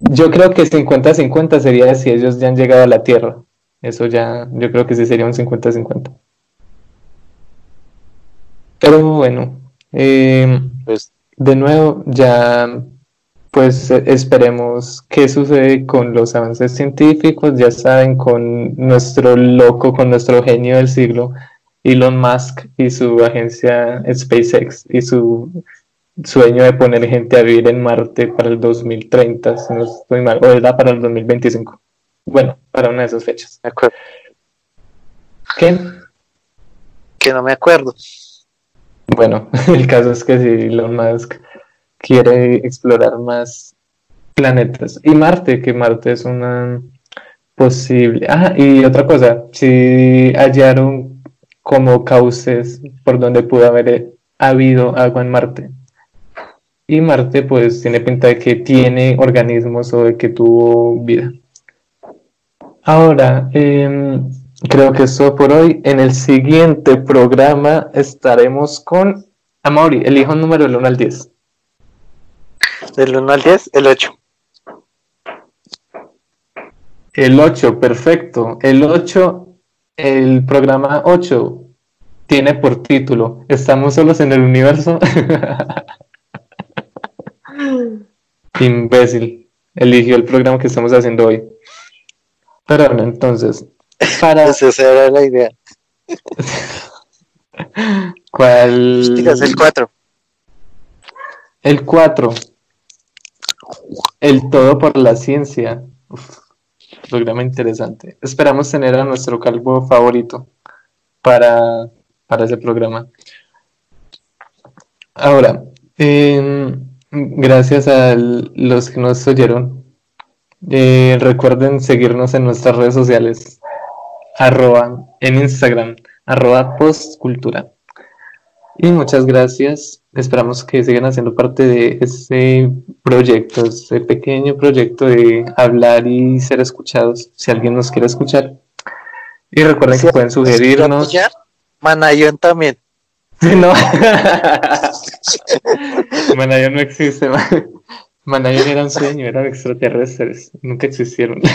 Speaker 1: Yo creo que 50-50 sería si ellos ya han llegado a la Tierra. Eso ya, yo creo que sí sería un 50-50. Pero bueno, eh, pues de nuevo, ya pues eh, esperemos qué sucede con los avances científicos, ya saben, con nuestro loco, con nuestro genio del siglo, Elon Musk y su agencia SpaceX y su sueño de poner gente a vivir en Marte para el 2030, si no estoy mal, o era para el 2025. Bueno, para una de esas fechas.
Speaker 2: De acuerdo.
Speaker 1: ¿Qué?
Speaker 2: Que no me acuerdo.
Speaker 1: Bueno, (laughs) el caso es que si Elon Musk quiere explorar más planetas. Y Marte, que Marte es una posible. Ah, y otra cosa, si hallaron como cauces por donde pudo haber habido agua en Marte. Y Marte, pues, tiene pinta de que tiene organismos o de que tuvo vida. Ahora, em, creo que eso por hoy. En el siguiente programa estaremos con Amaury, elijo un número del 1 al 10.
Speaker 2: Del 1 al 10, el 8.
Speaker 1: El 8, perfecto. El 8, el programa 8 tiene por título ¿Estamos solos en el universo? (laughs) Imbécil. Eligió el programa que estamos haciendo hoy. Pero bueno, entonces,
Speaker 2: para... Esa era la idea. (laughs)
Speaker 1: ¿Cuál?
Speaker 2: el 4.
Speaker 1: El 4. El todo por la ciencia. programa interesante. Esperamos tener a nuestro calvo favorito para, para ese programa. Ahora, em, gracias a los que nos oyeron. Eh, recuerden seguirnos en nuestras redes sociales. Arroba en Instagram, arroba postcultura. Y muchas gracias. Esperamos que sigan haciendo parte de este proyecto, este pequeño proyecto de hablar y ser escuchados, si alguien nos quiere escuchar. Y recuerden que pueden sugerirnos.
Speaker 2: Manayon también.
Speaker 1: Sí, no. (laughs) Manayon no existe. Manayon era un sueño, eran extraterrestres, nunca existieron. (laughs)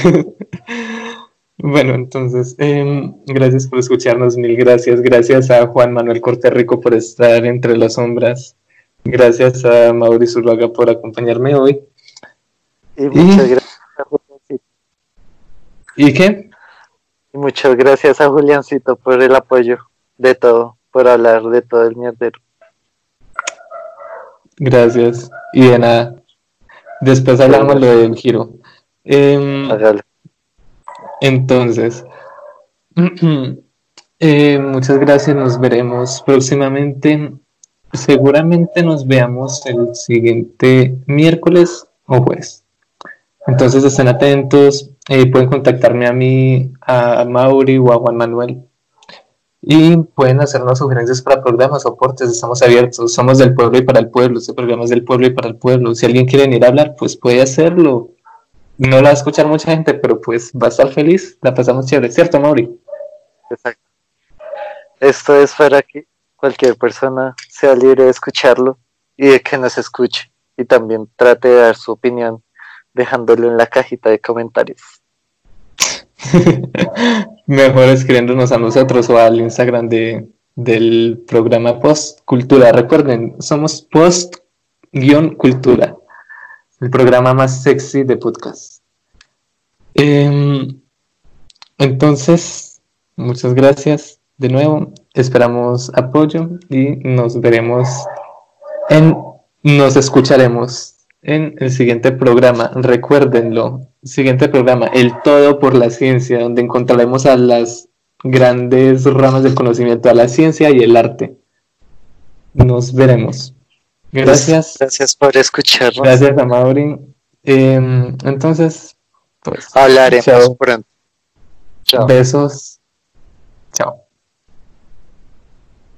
Speaker 1: Bueno, entonces, em, gracias por escucharnos, mil gracias. Gracias a Juan Manuel Corterrico por estar entre las sombras. Gracias a Mauricio Zuluaga por acompañarme hoy.
Speaker 2: Y muchas gracias a Juliancito.
Speaker 1: ¿Y qué?
Speaker 2: Y muchas gracias a Juliancito por el apoyo de todo, por hablar de todo el mierdero.
Speaker 1: Gracias. Y de nada. Después hablamos lo del giro. Eh, entonces, (clears throat) eh, muchas gracias, nos veremos próximamente. Seguramente nos veamos el siguiente miércoles o jueves. Entonces estén atentos, eh, pueden contactarme a mí, a Mauri o a Juan Manuel. Y pueden hacernos sugerencias para programas, soportes, estamos abiertos, somos del pueblo y para el pueblo, este programa es del pueblo y para el pueblo. Si alguien quiere venir a hablar, pues puede hacerlo. No la va a escuchar mucha gente, pero pues va a estar feliz, la pasamos chévere, ¿cierto, Mauri?
Speaker 2: Exacto. Esto es para que cualquier persona sea libre de escucharlo y de que nos escuche y también trate de dar su opinión dejándolo en la cajita de comentarios. (laughs)
Speaker 1: Mejor escribiéndonos a nosotros o al Instagram de, del programa Post Cultura. Recuerden, somos Post-Cultura, el programa más sexy de podcast. Em, entonces, muchas gracias de nuevo. Esperamos apoyo y nos veremos en, nos escucharemos en el siguiente programa. Recuérdenlo, siguiente programa, El Todo por la Ciencia, donde encontraremos a las grandes ramas del conocimiento, a la ciencia y el arte. Nos veremos. Gracias.
Speaker 2: Gracias por escucharnos.
Speaker 1: Gracias a. Em, entonces, pues.
Speaker 2: Hablaremos pronto.
Speaker 1: Chao. Besos. Chao.